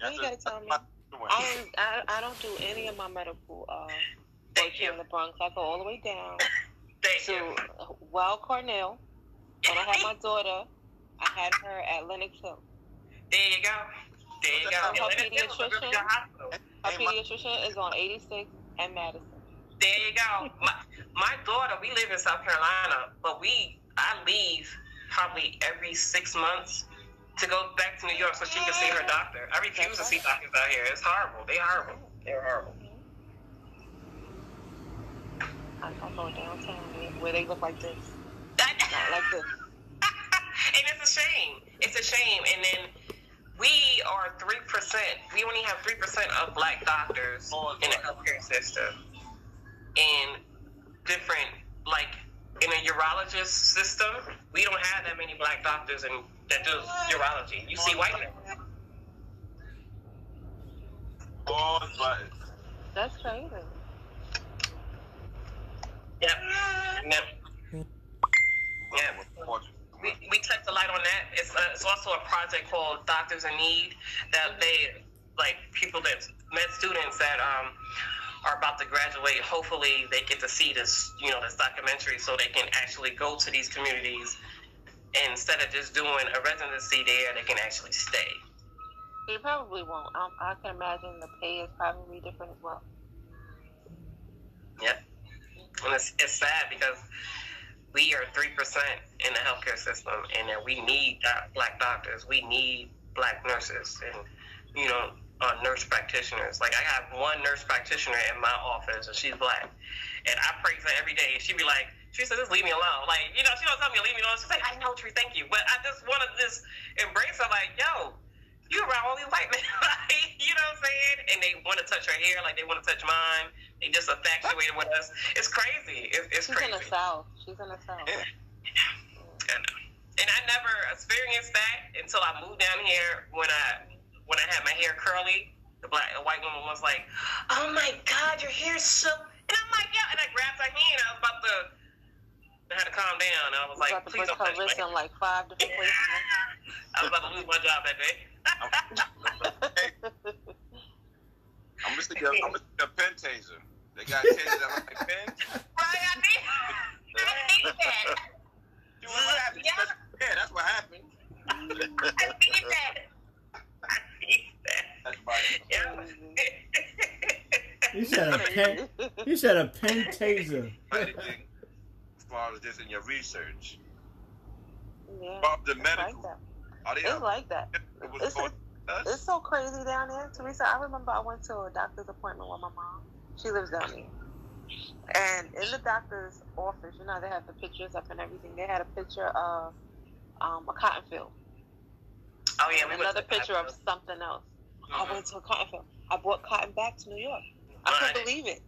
You gotta tell me. I don't, I, I don't do any of my medical uh, work Thank here in the Bronx. I go all the way down Thank to you. Weill Cornell. When I had my daughter, I had her at Lenox Hill. There you go. There you go. Her And let it feel like a pediatrician- Her my- pediatrician is on 86 and Madison. There you go. My, my daughter, we live in South Carolina, but we I leave probably every six months to go back to New York so she can see her doctor. I refuse to see doctors out here. It's horrible. They're horrible. They're horrible. I, I go downtown where, where they look like this. Not like this. and it's a shame. It's a shame. And then we are three percent. We only have three percent of black doctors in the healthcare system, In different, like in a urologist system, we don't have that many black doctors and that do urology. You see white men. All but That's crazy. Yep. Yep. Yeah. We, we touched a light on that. It's, uh, it's also a project called Doctors in Need that they like people that med students that um are about to graduate. Hopefully, they get to see this you know this documentary so they can actually go to these communities and instead of just doing a residency there, they can actually stay. They probably won't. Um, I can imagine the pay is probably different as well. Yep. And it's, it's sad because we are 3% in the healthcare system and that we need doc- black doctors. We need black nurses and, you know, uh, nurse practitioners. Like, I have one nurse practitioner in my office and she's black. And I praise her every day. And she be like, she said, just leave me alone. Like, you know, she don't tell me to leave me alone. She's like, I know, Tree, thank you. But I just want to just embrace her like, yo, you around all these white men. like, you know what I'm saying? And they want to touch her hair like they want to touch mine. They just infatuated with us. It's crazy. It, it's She's crazy. in the south. She's in the south. I know. And I never experienced that until I moved down here when I when I had my hair curly. The black the white woman was like, "Oh my God, your hair's so," and I'm like, "Yeah," and I grabbed her hand. I was about to, I had to calm down. I was like, About to "Please break don't her touch my wrist hair." like five different places. I was about to lose my job that day. I'm gonna stick a, I'm gonna stick a pen taser. They got tasers that look like pens. right, I need, I need that. You know what happened? Yeah. Yeah, that's what happened. I need that. I need that. That's my. Yeah. He said a pen. He said a pen taser. Anything as far as this in your research. Yeah, About the it's like medical. that. Are they It's like that. it was It's, called it's so crazy down there, Theresa. I remember I went to a doctor's appointment with my mom. She lives down there. And in the doctor's office, you know, they have the pictures up and everything. They had a picture of um, a cotton field. Oh yeah, and went another picture of something else. I Mhm. went to a cotton field. I brought cotton back to New York. I Right. couldn't believe it.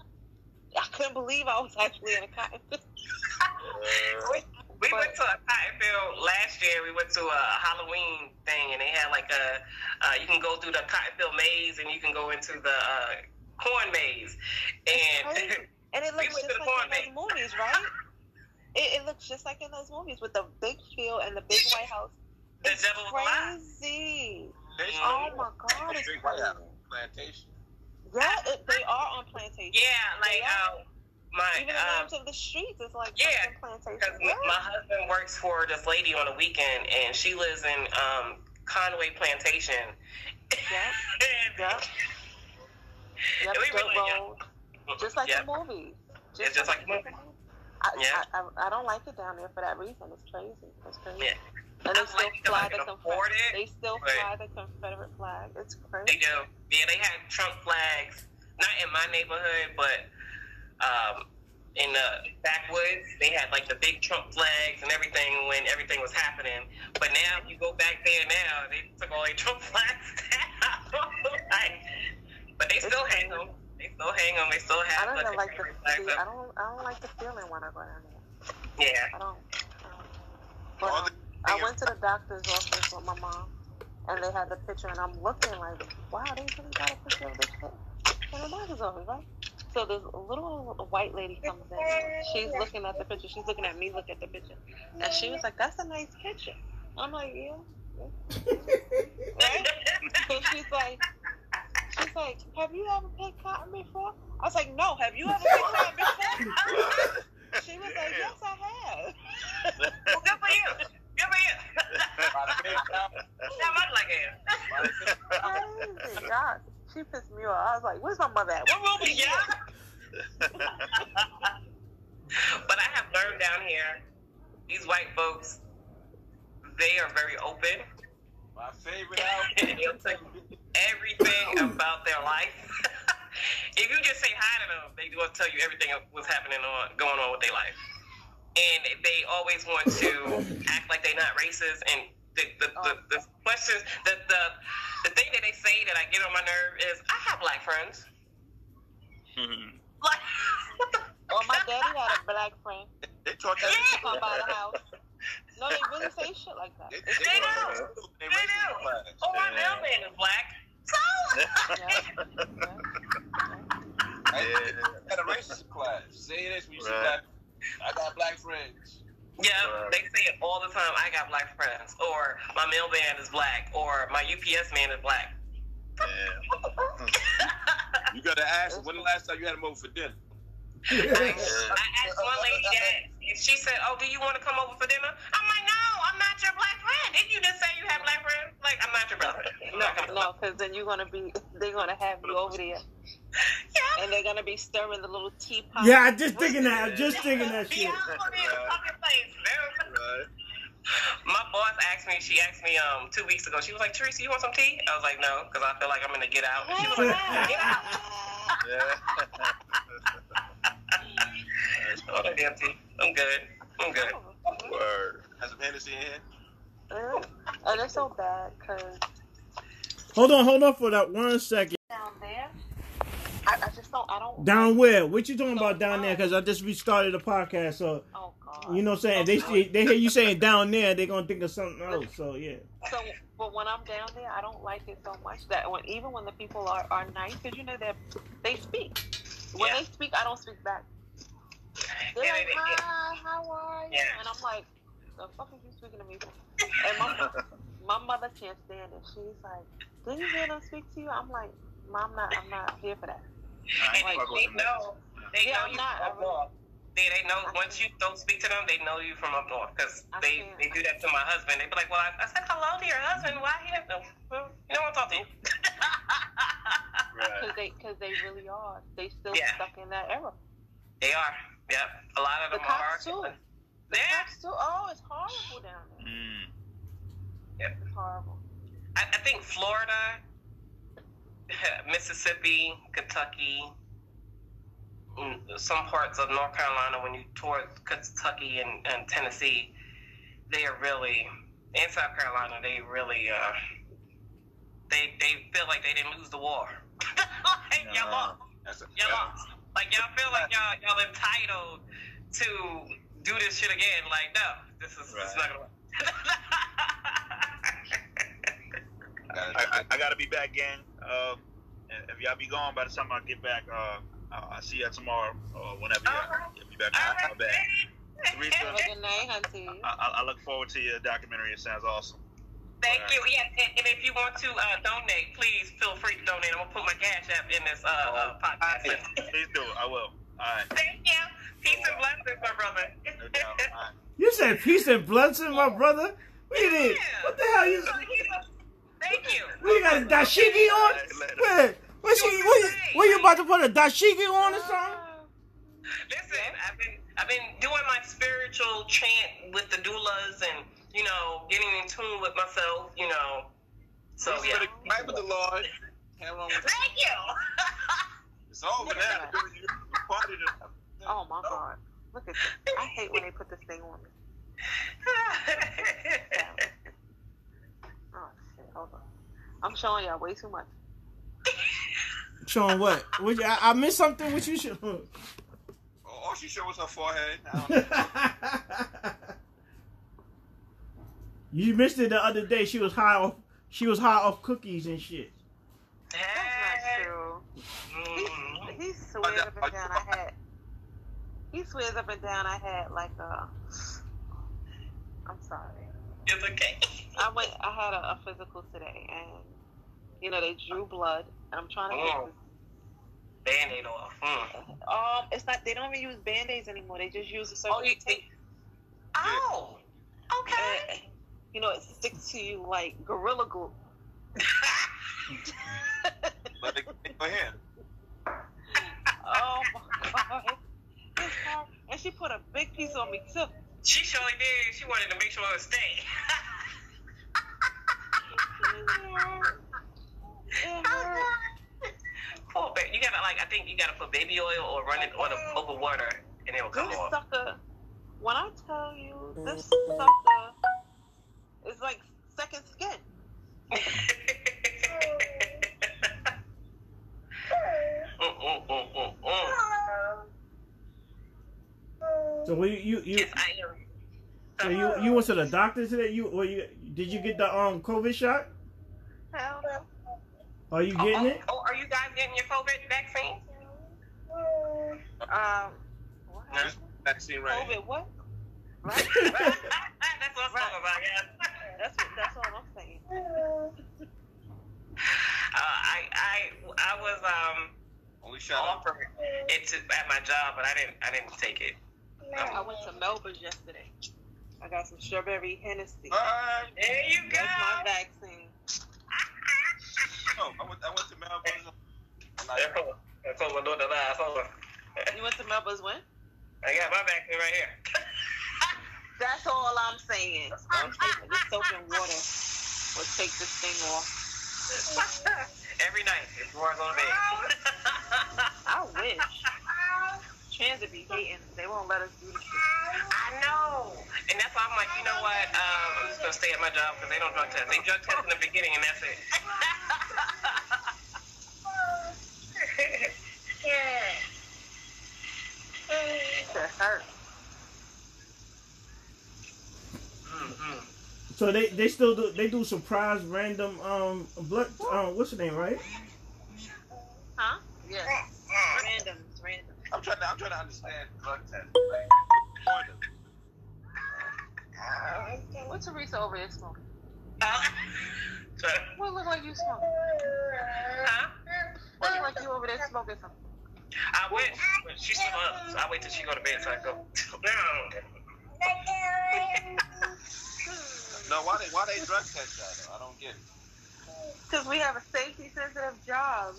I couldn't believe I was actually in a cotton field. we, we went to a cotton field last year. We went to a Halloween thing, and they had like a uh, you can go through the cotton field maze, and you can go into the uh, corn maze. And. And it looks went just like corn in those movies, right? It, it looks just like in those movies with the big field and the big White House. the It's devil crazy. Oh my God, it's crazy. Plantation. Yeah, it, they are on plantation. Yeah, like um, my Even the um, names of the streets is like yeah, fucking plantation. because Yeah. my husband works for this lady on the weekend, and she lives in um, Conway Plantation. Yeah. And- Yep. Yep, we really- yeah. Just like yeah. the movies. It's just like the movie. I, Yeah. I, I, I don't like it down there for that reason. It's crazy. It's crazy. Yeah. And they I still like fly the Confederate. it, They still fly the Confederate flag. It's crazy. They do. Yeah, they had Trump flags, not in my neighborhood, but um, in the backwoods, they had like the big Trump flags and everything when everything was happening. But now, if you go back there now, they took all their Trump flags down. like, but they still hang them. They still hang them. They still have. I don't like the see, I don't I don't like the feeling when I go down there. Yeah. I don't. I don't. But, All um, the- I went to the doctor's office with my mom, and they had the picture, and I'm looking like, wow, they really got a picture of this shit in the doctor's office, right? So this little white lady comes in. She's looking at the picture. She's looking at me, look at the picture, and she was like, "That's a nice picture." I'm like, "Yeah." yeah." Right? So she's like, she's like, "Have you ever picked cotton before?" I was like, "No." Have you ever picked cotton before? She was like, "Yes, I have." Well, good for you. Good for you. That much like it. God, she pissed me off. I was like, "Where's my mother at? Room is she Yeah. but I have learned down here, these white folks, they are very open. My favorite And album. They'll tell you everything about their life. if you just say hi to them, they will tell you everything of what's happening on going on with their life. And they always want to act like they're not racist. And the the, the, the questions, the, the the thing that they say that I get on my nerve is, I have black friends. Hmm. Like, what the? Or my daddy had a black friend. They taught that. Used to come by the house. No, they really say shit like that. They, they, They do. that in They do. Oh, my mailman is black. So. I Yeah. had a racism class. Say this when you see black. I got black friends. Yeah, Right. they say it all the time. I got black friends, or my mailman is black, or my UPS man is black. Yeah. You gotta ask when the last time you had them over for dinner? I asked one lady that, and she said, "Oh, do you want to come over for dinner?" I'm like, "No, I'm not your black friend. Didn't you just say you have black friends? Like, I'm not your brother. I'm not gonna- No, because then you're gonna be, they're gonna have you over there, Yeah. and they're gonna be stirring the little teapot. Yeah, I just thinking that. I'm just thinking that shit. I'm gonna be in the fucking place. Very- Right. My boss asked me. She asked me um two weeks ago. She was like, "Theresa, you want some tea?" I was like, "No," because I feel like I'm gonna get out. And she was like, "Get out." Yeah. Oh, damn tea. I'm good. I'm good. Word. Has some Hennessy in here? Uh, and it's so bad because Hold on, hold on for that one second. down there, I, I just don't, I don't. Down where? What you talking about down there? Because I just restarted the podcast, so Oh God. you know what I'm saying. They see- they hear you saying down there, they're gonna think of something else. So yeah. So, but when I'm down there, I don't like it so much that when even when the people are, are nice, because you know that they speak. When Yeah. they speak, I don't speak back. They're Yeah, like, they- they- "Hi, how are you?" Yeah. And I'm like, "The fuck are you speaking to me for?" And my my mother can't stand it. She's like, "Didn't you hear them speak to you?" I'm like, "Mom, not, I'm not here for that." And fuck they, with them. they know. They Yeah, know I'm you not- from I up north. They, they know once you don't speak to them, they know you from up north because they, can't. they do that to my husband. They be like, "Well, I, I said hello to your husband. Why he didn't? Well, you don't want to talk to you." Right. Because they, cause they really are. They still Yeah. stuck in that era. they are. Yep. A lot of The them are. cops too. The Yeah. cops too. Oh, it's horrible down there. Mm. It's horrible. I, I think Florida, Mississippi, Kentucky, some parts of North Carolina, when you towards Kentucky and, and Tennessee, they are really, in South Carolina, they really, uh, they they feel like they didn't lose the war. like y'all lost. Y'all lost. Like y'all feel like y'all y'all entitled to do this shit again. Like no, this is this is not gonna work. I, I, I gotta be back, gang. Um, and if y'all be gone by the time I get back, uh, I'll, I'll see y'all tomorrow or whenever y'all, Alright. y'all be back. All I'll, right, back. Theresa. Good night, Hunty. I, I- I look forward to your documentary. It sounds awesome. Thank you. Yeah, and, and if you want to uh, donate, please feel free to donate. I'm gonna put my cash app in this uh, uh, podcast. Please do. I will. All right. Thank you. Peace and blessings, my brother. No doubt. All right. You said peace and blessings, my brother. What you did? What the hell you? Thank you. We got a dashiki on? Where? What you? What you, what you about to put a dashiki on or something? Uh, listen, I've been I've been doing my spiritual chant with the doulas and you know getting in tune with myself. You know, so So, yeah. right with the Lord. Have on with Thank you. It's over now. You party Oh my God! Look at this. I hate when they put this thing on me. Oh shit! Hold on. I'm showing y'all way too much. Showing what? What you, I, I missed something. What you show? All she showed was her forehead. I you missed it the other day. She was high off. She was high off cookies and shit. That's not true. Mm. He, he swears up and down. I had. He swears up and down. I had like a. I'm sorry. It's okay. I went. I had a, a physical today, and you know they drew blood. And I'm trying to get Oh. this. Band-aid off. Mm. Um, it's not. They don't even use band aids anymore. They just use a certain Oh, you tape. Oh, okay. And, you know, it sticks to you like gorilla glue. Let it go ahead. Oh my god. And she put a big piece on me too. she surely did. She wanted to make sure it would stay. It baby. You gotta like. I think you gotta put baby oil or run it on the, over water, and it'll come This off. sucker, when I tell you, this sucker is like second skin. Mm, mm, mm. So you you you, Yes, I am. so you you went to the doctor today? You or you did you get the um COVID shot? Hell no. Are you getting it? Oh, are you guys getting your COVID vaccine? Um, what vaccine right. COVID, what? Right? that's what I'm talking about, yes. That's what, that's all I'm saying. Uh, I, I, I was um Only offered it to, at my job, but I didn't, I didn't take it. I went to Melba's yesterday. I got some strawberry Hennessy. Alright. There you go. That's my vaccine. No, I went, I went to Melbourne. That's all. That's all my daughter lies. That's all. You went to Melba's when? I got my vaccine right here. That's all I'm saying. I'm taking the soap and water will take this thing off. Every night, it's more on the bed. I wish. Transit be hating. They won't let us do this shit. I know. And that's why I'm like, you know what? Um, I'm just going to stay at my job because they don't drug test. They drug test in the beginning and that's it. That hurt. mm-hmm. So they they still do they do surprise random um blood um what's the name right? Huh? Yes. Random. It's random. I'm trying to, I'm trying to understand drug test. Like, point What's Theresa over there smoking? Uh, so, What look like you smoking? huh? What look like you over there smoking something? I wish, but she's still up. So I wait till she go to bed so I go. No. No, why they, why they drug test that though? I don't get it. Because we have a safety sensitive job.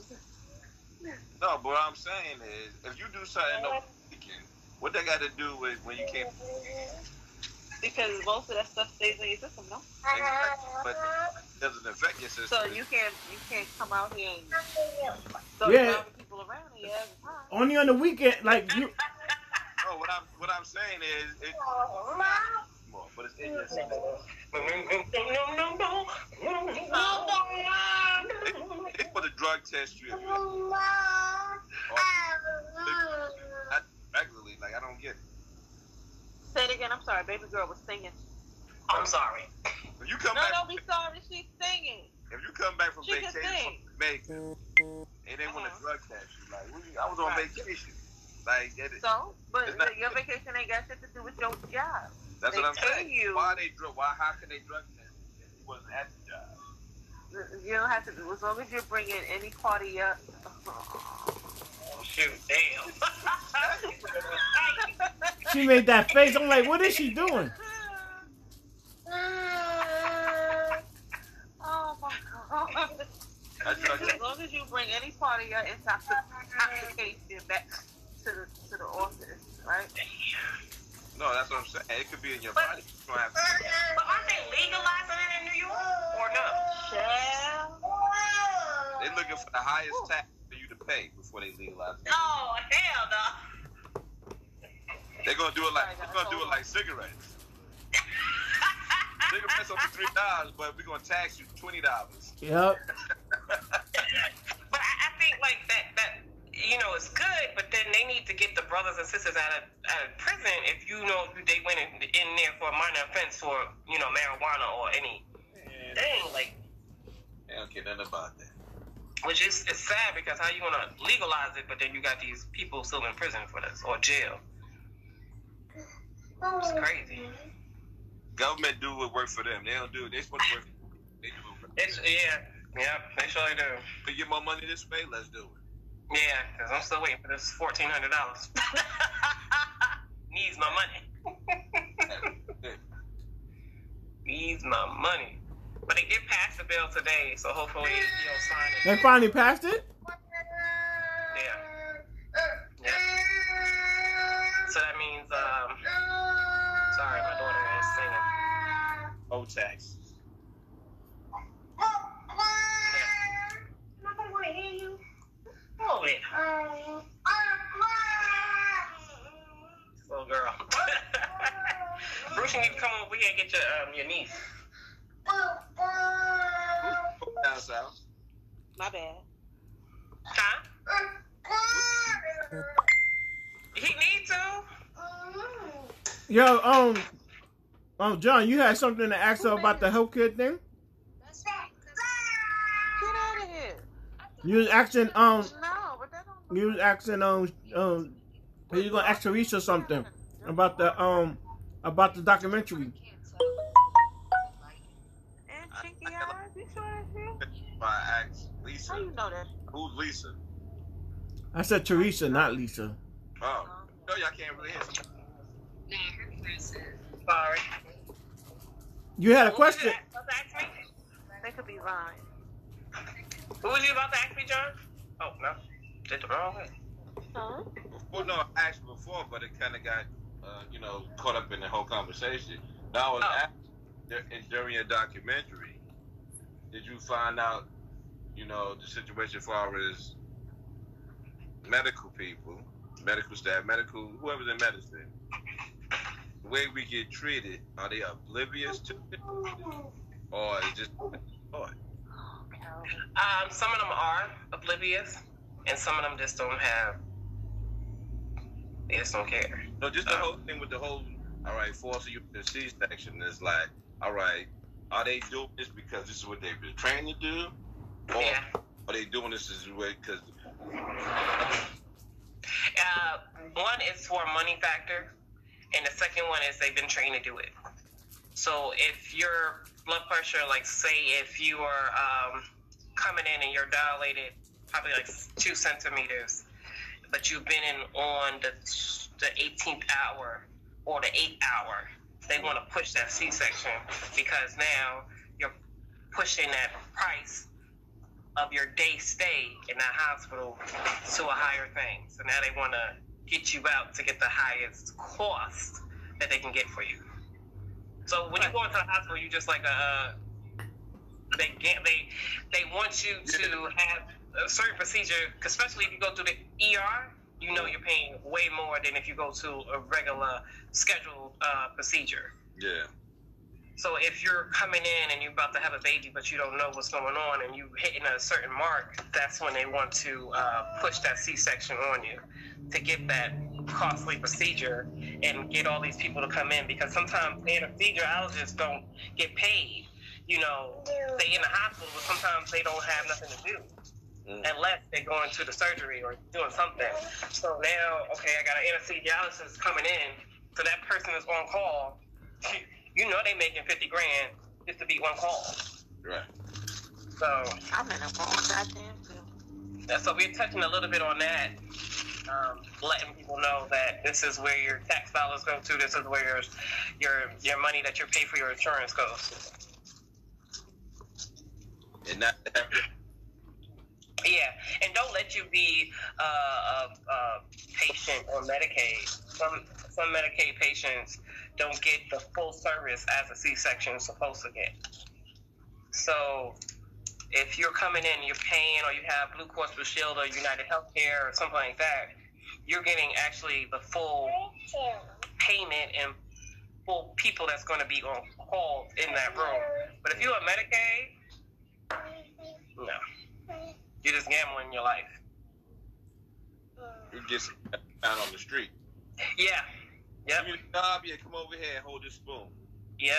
No, but what I'm saying is, if you do something over the weekend, what they got to do with when you can't? Because most of that stuff stays in your system, no? But it doesn't affect your system. So you can't you can't come out here and start Yeah. people around and you. Only on the weekend, like you. No, what I'm what I'm saying is, it, oh, more, but it's in your system. They, they put a drug test you if you not regularly. Like I don't get it. Say it again. I'm sorry. Baby girl was singing. I'm sorry. If you come No, back, don't be sorry. She's singing. if you come back from She vacation sing. from Jamaica and they want to Uh-huh. drug test you, like I was on Right. vacation. Like it, So, but not- your vacation ain't got shit to do with your job. That's they what I'm pay saying. you. Why they drug? Why? How can they drug test you if he wasn't at the job? You don't have to do as long as you're bringing any party up. Oh, shoot, damn. She made that face. I'm like, what is she doing? oh my god. As long as you bring any part of your intoxic- intoxication back to the to the office, right? No, that's what I'm saying. It could be in your body. You don't have to. But aren't they legalizing it in New York or no? Child. They're looking for the highest tax for you to pay before they legalize it. Oh hell no. They're gonna do it like they're gonna do it like cigarettes. Cigarettes only three dollars, but we're gonna tax you twenty dollars. Yep. But I, I think like that that you know it's good, but then they need to get the brothers and sisters out of out of prison if you know they went in, in there for a minor offense for you know marijuana or any thing like They don't care nothing about that. which is it's sad because how you gonna legalize it, but then you got these people still in prison for this or jail. It's crazy. Government do what work for them. They don't do it. They supposed to work. They do it. For It's yeah, yeah, they surely do. They get more money this way. Let's do it. Yeah, because I'm still waiting for this fourteen hundred dollars. Needs my money. Needs my money. But they did pass the bill today, so hopefully he'll sign it. They finally passed it. Yeah. Yeah. So that means, um, sorry, my daughter is singing. O tax. Oh, yeah. Little girl. Bruce, you need to come over here and get your, um, your niece. Down south. My bad. Huh? He need to. Yo, um, um, John, you had something to ask her about the healthcare thing. Get out of here. You was asking, um, No, but that don't. You was asking, um, um, you was gonna ask Theresa something about the, um, about the documentary. And cheeky eyes. You sure that's real? I ask Lisa, How you know that? who's Lisa? I said Theresa, not Lisa. Oh, no, y'all can't really hear. Sorry. You had a Who you question. about to ask me? They could be lying. Who was you about to ask me, John? Oh, no. Did the wrong way. Huh? Well, no, I asked before, but it kind of got, uh, you know, caught up in the whole conversation. Now, I was Oh. asked during your documentary, did you find out, you know, the situation as far as medical people, medical staff, medical, whoever's in medicine, the way we get treated, are they oblivious to it? Or is it just, oh, Um, some of them are oblivious, and some of them just don't have. They just don't care. No, just the whole thing with the whole, all right, forcing you to C-section is like, all right, are they doing this because this is what they've been trained to do? Or Yeah. are they doing this as a way because, Uh, one is for a money factor, and the second one is they've been trained to do it. So if your blood pressure, like say, if you are um, coming in and you're dilated probably like two centimeters, but you've been in on the the 18th hour or the 8th hour, they want to push that C-section because now you're pushing that price of your day stay in that hospital to a higher thing. So now they want to get you out to get the highest cost that they can get for you. So when you go into the hospital, you just like a uh, they get they they want you to have a certain procedure, especially if you go through the ER. You know you're paying way more than if you go to a regular scheduled uh, procedure. yeah, So if you're coming in and you're about to have a baby, but you don't know what's going on, and you're hitting a certain mark, that's when they want to uh, push that C-section on you to get that costly procedure and get all these people to come in because sometimes anesthesiologists don't get paid. You know, they in the hospital, but sometimes they don't have nothing to do. Unless they're going to the surgery or doing something. So now, okay, I got an anesthesiologist coming in, so that person is on call. You know they making fifty grand just to be one call. right. So I'm in a wrong goddamn field. that's so we're touching a little bit on that, um, letting people know that this is where your tax dollars go to. This is where your your your money that you pay for your insurance goes. And not to have to Yeah, and don't let you be uh, a, patient on Medicaid. Some some Medicaid patients don't get the full service as a C-section is supposed to get. So if you're coming in, you're paying, or you have Blue Cross Blue Shield or United Healthcare or something like that, you're getting actually the full payment and full people that's going to be on call in that room. But if you're a Medicaid, no, you're just gambling your life. you get some down on the street. Yeah. Yep. Give me the job, yeah, come over here and hold this spoon. Yep.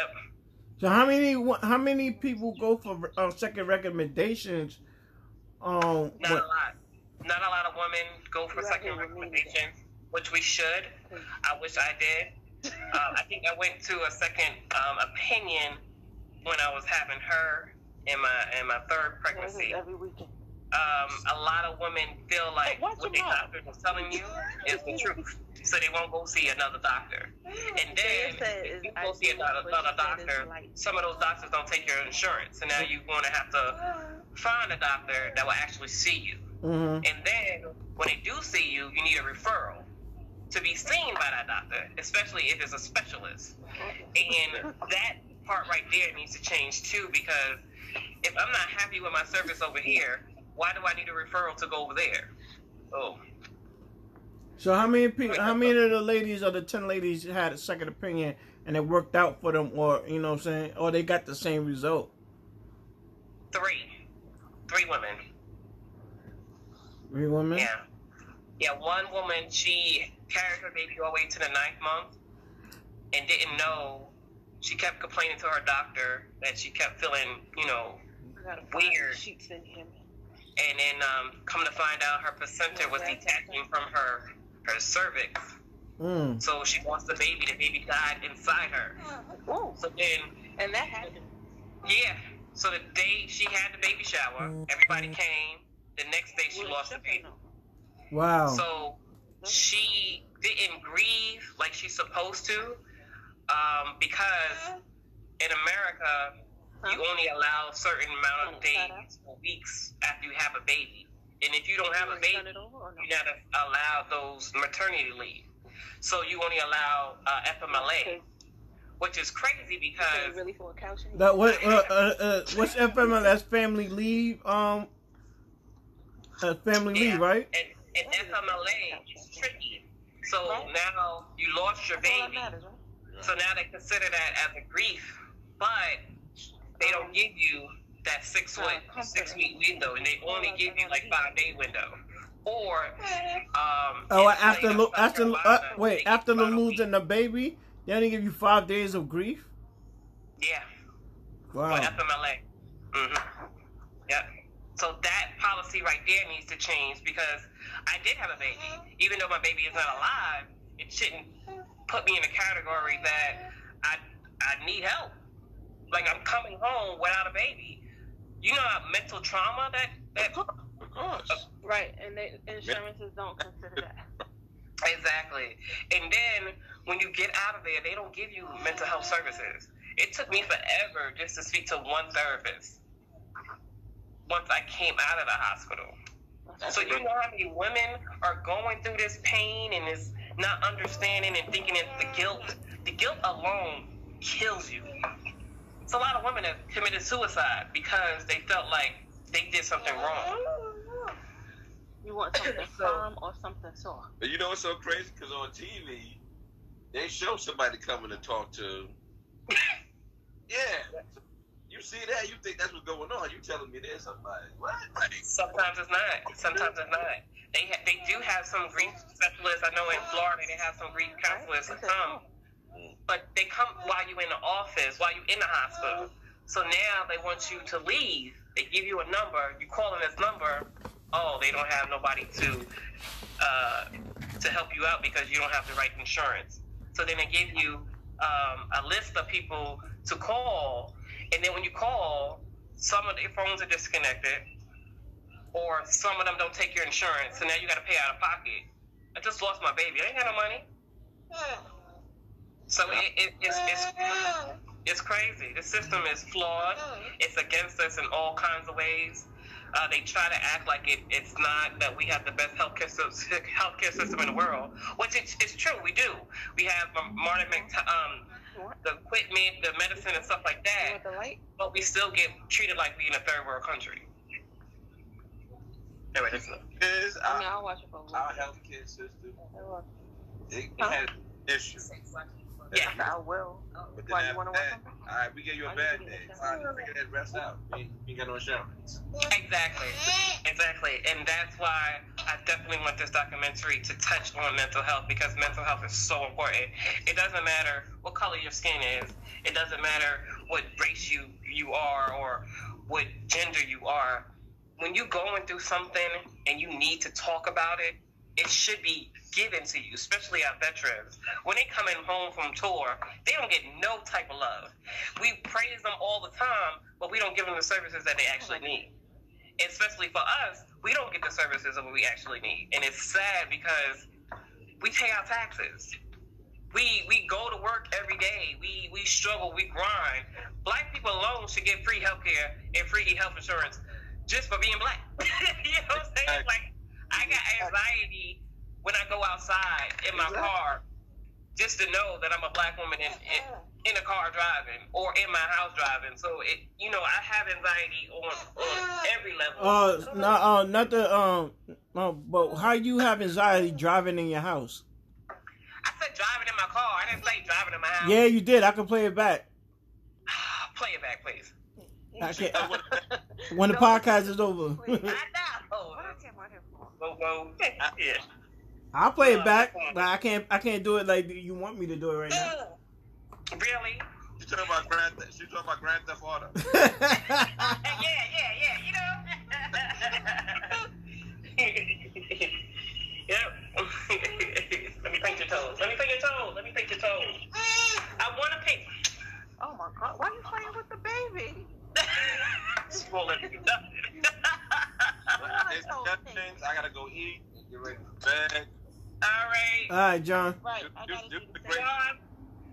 So how many how many people go for uh, second recommendations? Um, Not when- a lot. Not a lot of women go for Right, second recommendations, which we should. I wish I did. Um, I think I went to a second um, opinion when I was having her in my in my third pregnancy. Every weekend. Um, a lot of women feel like Hey, watch what your the mouth. doctor is telling you is the truth, so they won't go see another doctor. And then They said if you go see another, another she said it's doctor, some of those doctors don't take your insurance, and now you're going to have to find a doctor that will actually see you. mhm. And then when they do see you, you need a referral to be seen by that doctor, especially if it's a specialist. And that part right there needs to change too, because if I'm not happy with my service over here, why do I need a referral to go over there? Oh, So how many people? How uh, many uh. of the ladies or the ten ladies had a second opinion and it worked out for them, or you know what I'm saying, or they got the same result? three, three women. Three women. Yeah, yeah. One woman, she carried her baby all the way to the ninth month, and didn't know. She kept complaining to her doctor that she kept feeling, you know, I Weird. the sheets in him. And then um, come to find out her placenta was detaching from her her cervix. Mm. So she wants the baby. The baby died inside her. Whoa. So then, And that happened. yeah. So the day she had the baby shower, everybody came. The next day she lost the baby. Wow. So she didn't grieve like she's supposed to, um, because in America you only allow certain amount of days or weeks after you have a baby, and if you don't have a baby, it no? you gotta allow those maternity leave. So you only allow uh, FMLA, Okay. which is crazy Okay, because really for a couch? That what? Uh, uh, uh, what's FML? That's family leave. Um, uh, family Yeah. leave, right? and, and FMLA is tricky. So Right. now you lost your That's all that baby. matters, right? So now they consider that as a grief, but they don't give you that six week six week window, and they only give you like five day window. Or um, Oh, after South lo- after uh, Carolina, they wait after you about a week. losing the baby, they only give you five days of grief. yeah, Wow. for FMLA. hmm Yep. So that policy right there needs to change because I did have a baby. Even though my baby is not alive, it shouldn't put me in a category that I I need help. Like I'm coming home without a baby. You know how mental trauma that that Of course. Right, and they, insurances don't consider that. Exactly. And then when you get out of there, they don't give you mental health services. It took me forever just to speak to one therapist once I came out of the hospital. So you know how many women are going through this pain and is not understanding and thinking it's the guilt. The guilt alone kills you. It's a lot of women have committed suicide because they felt like they did something wrong. You want something firm or something soft? And you know what's so crazy? Because on TV, they show somebody coming to talk to. yeah. You see that? You think that's what's going on? You telling me there's somebody? What? Like, Sometimes it's not. Sometimes it's not. They ha- they do have some grief specialists. I know in Florida they have some grief counselors who come, but they come while you're in the office, while you're in the hospital. So now they want you to leave. They give you a number. You call in this number. Oh, they don't have nobody to uh, to help you out because you don't have the right insurance. So then they give you um, a list of people to call, and then when you call, some of their phones are disconnected or some of them don't take your insurance, so now you got to pay out of pocket. I just lost my baby. I ain't got no money. So it, it, it's, it's it's crazy. The system is flawed. It's against us in all kinds of ways. Uh, they try to act like it, it's not that we have the best healthcare system, healthcare system in the world, which it's, it's true. We do. We have um, modern mec- um, the equipment, the medicine, and stuff like that, want the light? but we still get treated like we in a third world country. Anyway, that's enough. is I mean, I'll watch it for a little our bit. healthcare system, I'll it, it Huh? has issues. Yeah. I will. Uh, but then Why, you wanna watch that, all right, we give you a bad day. Fine, figure that rest out. We ain't, we got no insurance. Exactly. Exactly. And that's why I definitely want this documentary to touch on mental health because mental health is so important. It doesn't matter what color your skin is. It doesn't matter what race you, you are or what gender you are. When you're going through something and you need to talk about it, it should be given to you, especially our veterans. When they coming home from tour, they don't get no type of love. We praise them all the time, but we don't give them the services that they actually need. Especially for us, we don't get the services that we actually need. And it's sad because we pay our taxes. We we go to work every day. We we struggle, we grind. Black people alone should get free health care and free health insurance just for being black. you know what I'm saying? Like I got anxiety when I go outside in my car just to know that I'm a black woman in, in, in a car driving or in my house driving. So it you know, I have anxiety on, on every level. Uh, not uh, not the um, uh, but how you have anxiety driving in your house? I said driving in my car. I didn't say driving in my house. Yeah, you did. I can play it back. Play it back, please. I can't. when the podcast is over, I know. Go, go. Yeah. I'll play it uh, back, uh, but I can't. I can't do it like you want me to do it right now. Uh, really? You talking about Grand? You talking about Grand Theft Auto? yeah, yeah, All right. All right, John. Right, I gotta do the the same. John,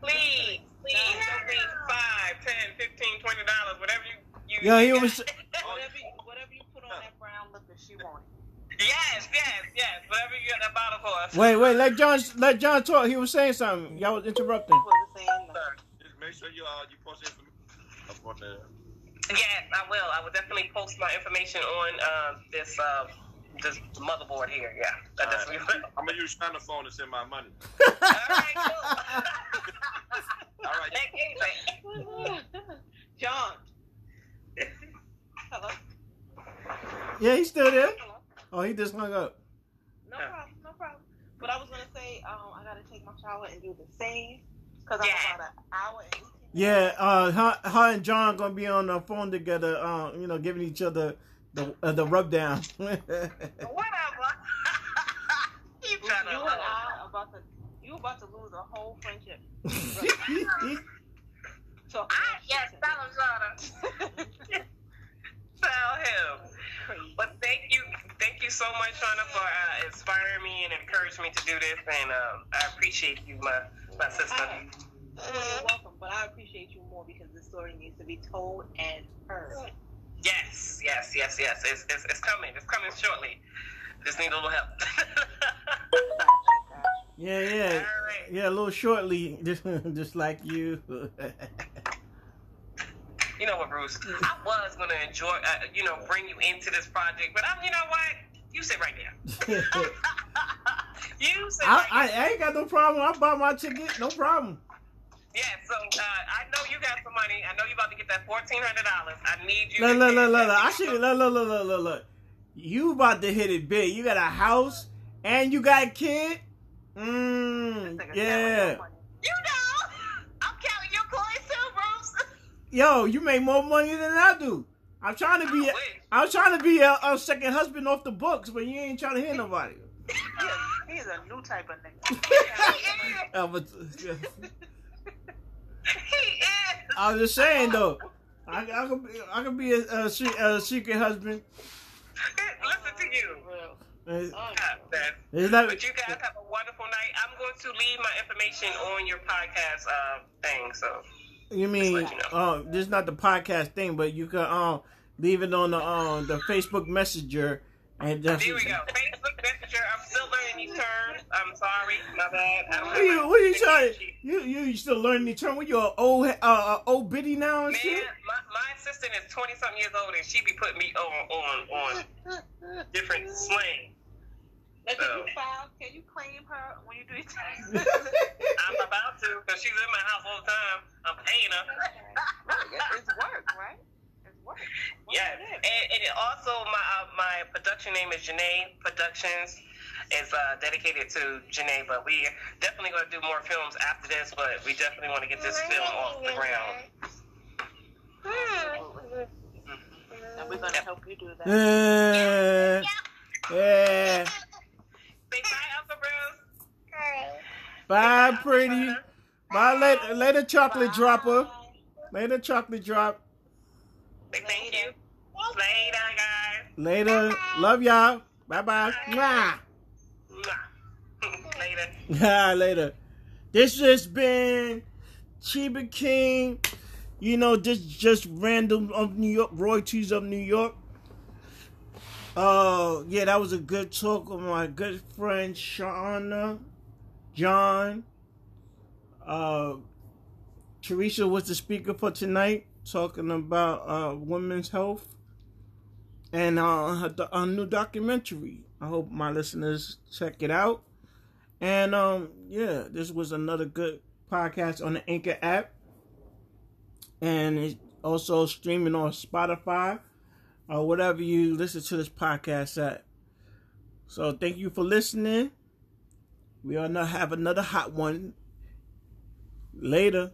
please, please donate five, ten, fifteen, twenty dollars, whatever you you. Yeah, he you was. got. Whatever you, whatever you put on that brown liquor, she wanted. Yes, yes, yes. Whatever you got that bottle for us. Wait, wait. Let John. Let John talk. He was saying something. Y'all was interrupting. Wasn't saying nothing. Just make sure you uh you post information up on the. Yes, I will. I will definitely post my information on uh, this uh, this motherboard here. Yeah, that definitely will. I'm gonna use China phone to send my money. All right, cool. All right. Thank you. John. Hello. Yeah, he's still there. Hello. Oh, he just hung up. No problem. No problem. But I was gonna say, um, I gotta take my shower and do the same because I'm Yeah. about an hour and Yeah, uh, her, her and John gonna be on the phone together. Uh, you know, giving each other the uh, the rub down. Whatever. you You trying to and I are about to, you about to lose a whole friendship. So I yes, tell him, Tell him. But thank you, thank you so much, Shauna, for uh, inspiring me and encouraging me to do this. And um, I appreciate you, my my sister. Hi. Well, you're welcome, but I appreciate you more because the story needs to be told and heard. Yes, yes, yes, yes. It's, it's, it's coming. It's coming shortly. Just need a little help. yeah, yeah, right. yeah. A little shortly, just just like you. You know what, Bruce? I was gonna enjoy, uh, you know, bring you into this project, but I'm, you know what? You sit right there. you sit I, right I, I ain't got no problem. I bought my ticket, no problem. Yeah, so uh, I know you got some money. I know you about to get that fourteen hundred dollars. I need you. Look, to look, look, look, look. I should look, look, look, look, look, look. You about to hit it big. You got a house and you got a kid. Mmm, yeah. You know, I'm counting your coins too, Bruce. Yo, you make more money than I do. I'm trying to be. I wish. I'm trying to be a, a second husband off the books, but you ain't trying to hear nobody. He is, he's a new type of nigga. Uh, but, He is. I was just saying though, I, I could be, I could be a, a, a secret husband. Listen to you. It's, Oh, God, it's like, But you guys have a wonderful night. I'm going to leave my information on your podcast uh, thing. So you mean, you uh, this is not the podcast thing, but you can um leave it on the um the Facebook Messenger, and just, there we go. Facebook Messenger. I'm still learning these terms. I'm sorry. My bad. I don't What are you, have what are you my- trying? You you still learning the term? What you a old uh, uh old biddy now and Man, shit? my, my assistant is 20 something years old and she be putting me on on on different slang. Now, can So- you file? Can you claim her when you do your taxes? I'm about to because she's in my house all the time. I'm paying her. Right, it's work, right? It's work. Work Yeah, and, and also my uh, my production name is Janae Productions. Is uh, dedicated to Janae, but we definitely going to do more films after this. But we definitely want to get this film off the ground. And we're gonna help you do that. Yeah, yeah. Say bye, Uncle Bruce. Bye, pretty. Bye, later, later, chocolate dropper. Later, chocolate drop. Say thank you. Later, guys. Later, love y'all. Bye, bye. Mwah. Mwah. Later. Yeah, later. This has been Chiba King. You know, this just random of New York royalties of New York. Uh, yeah, that was a good talk with my good friend Shauna, John. Uh, Theresa was the speaker for tonight, talking about uh women's health and uh do- her new documentary. I hope my listeners check it out. And um, yeah, this was another good podcast on the Anchor app, and it's also streaming on Spotify or whatever you listen to this podcast at. So thank you for listening. We are gonna have another hot one later.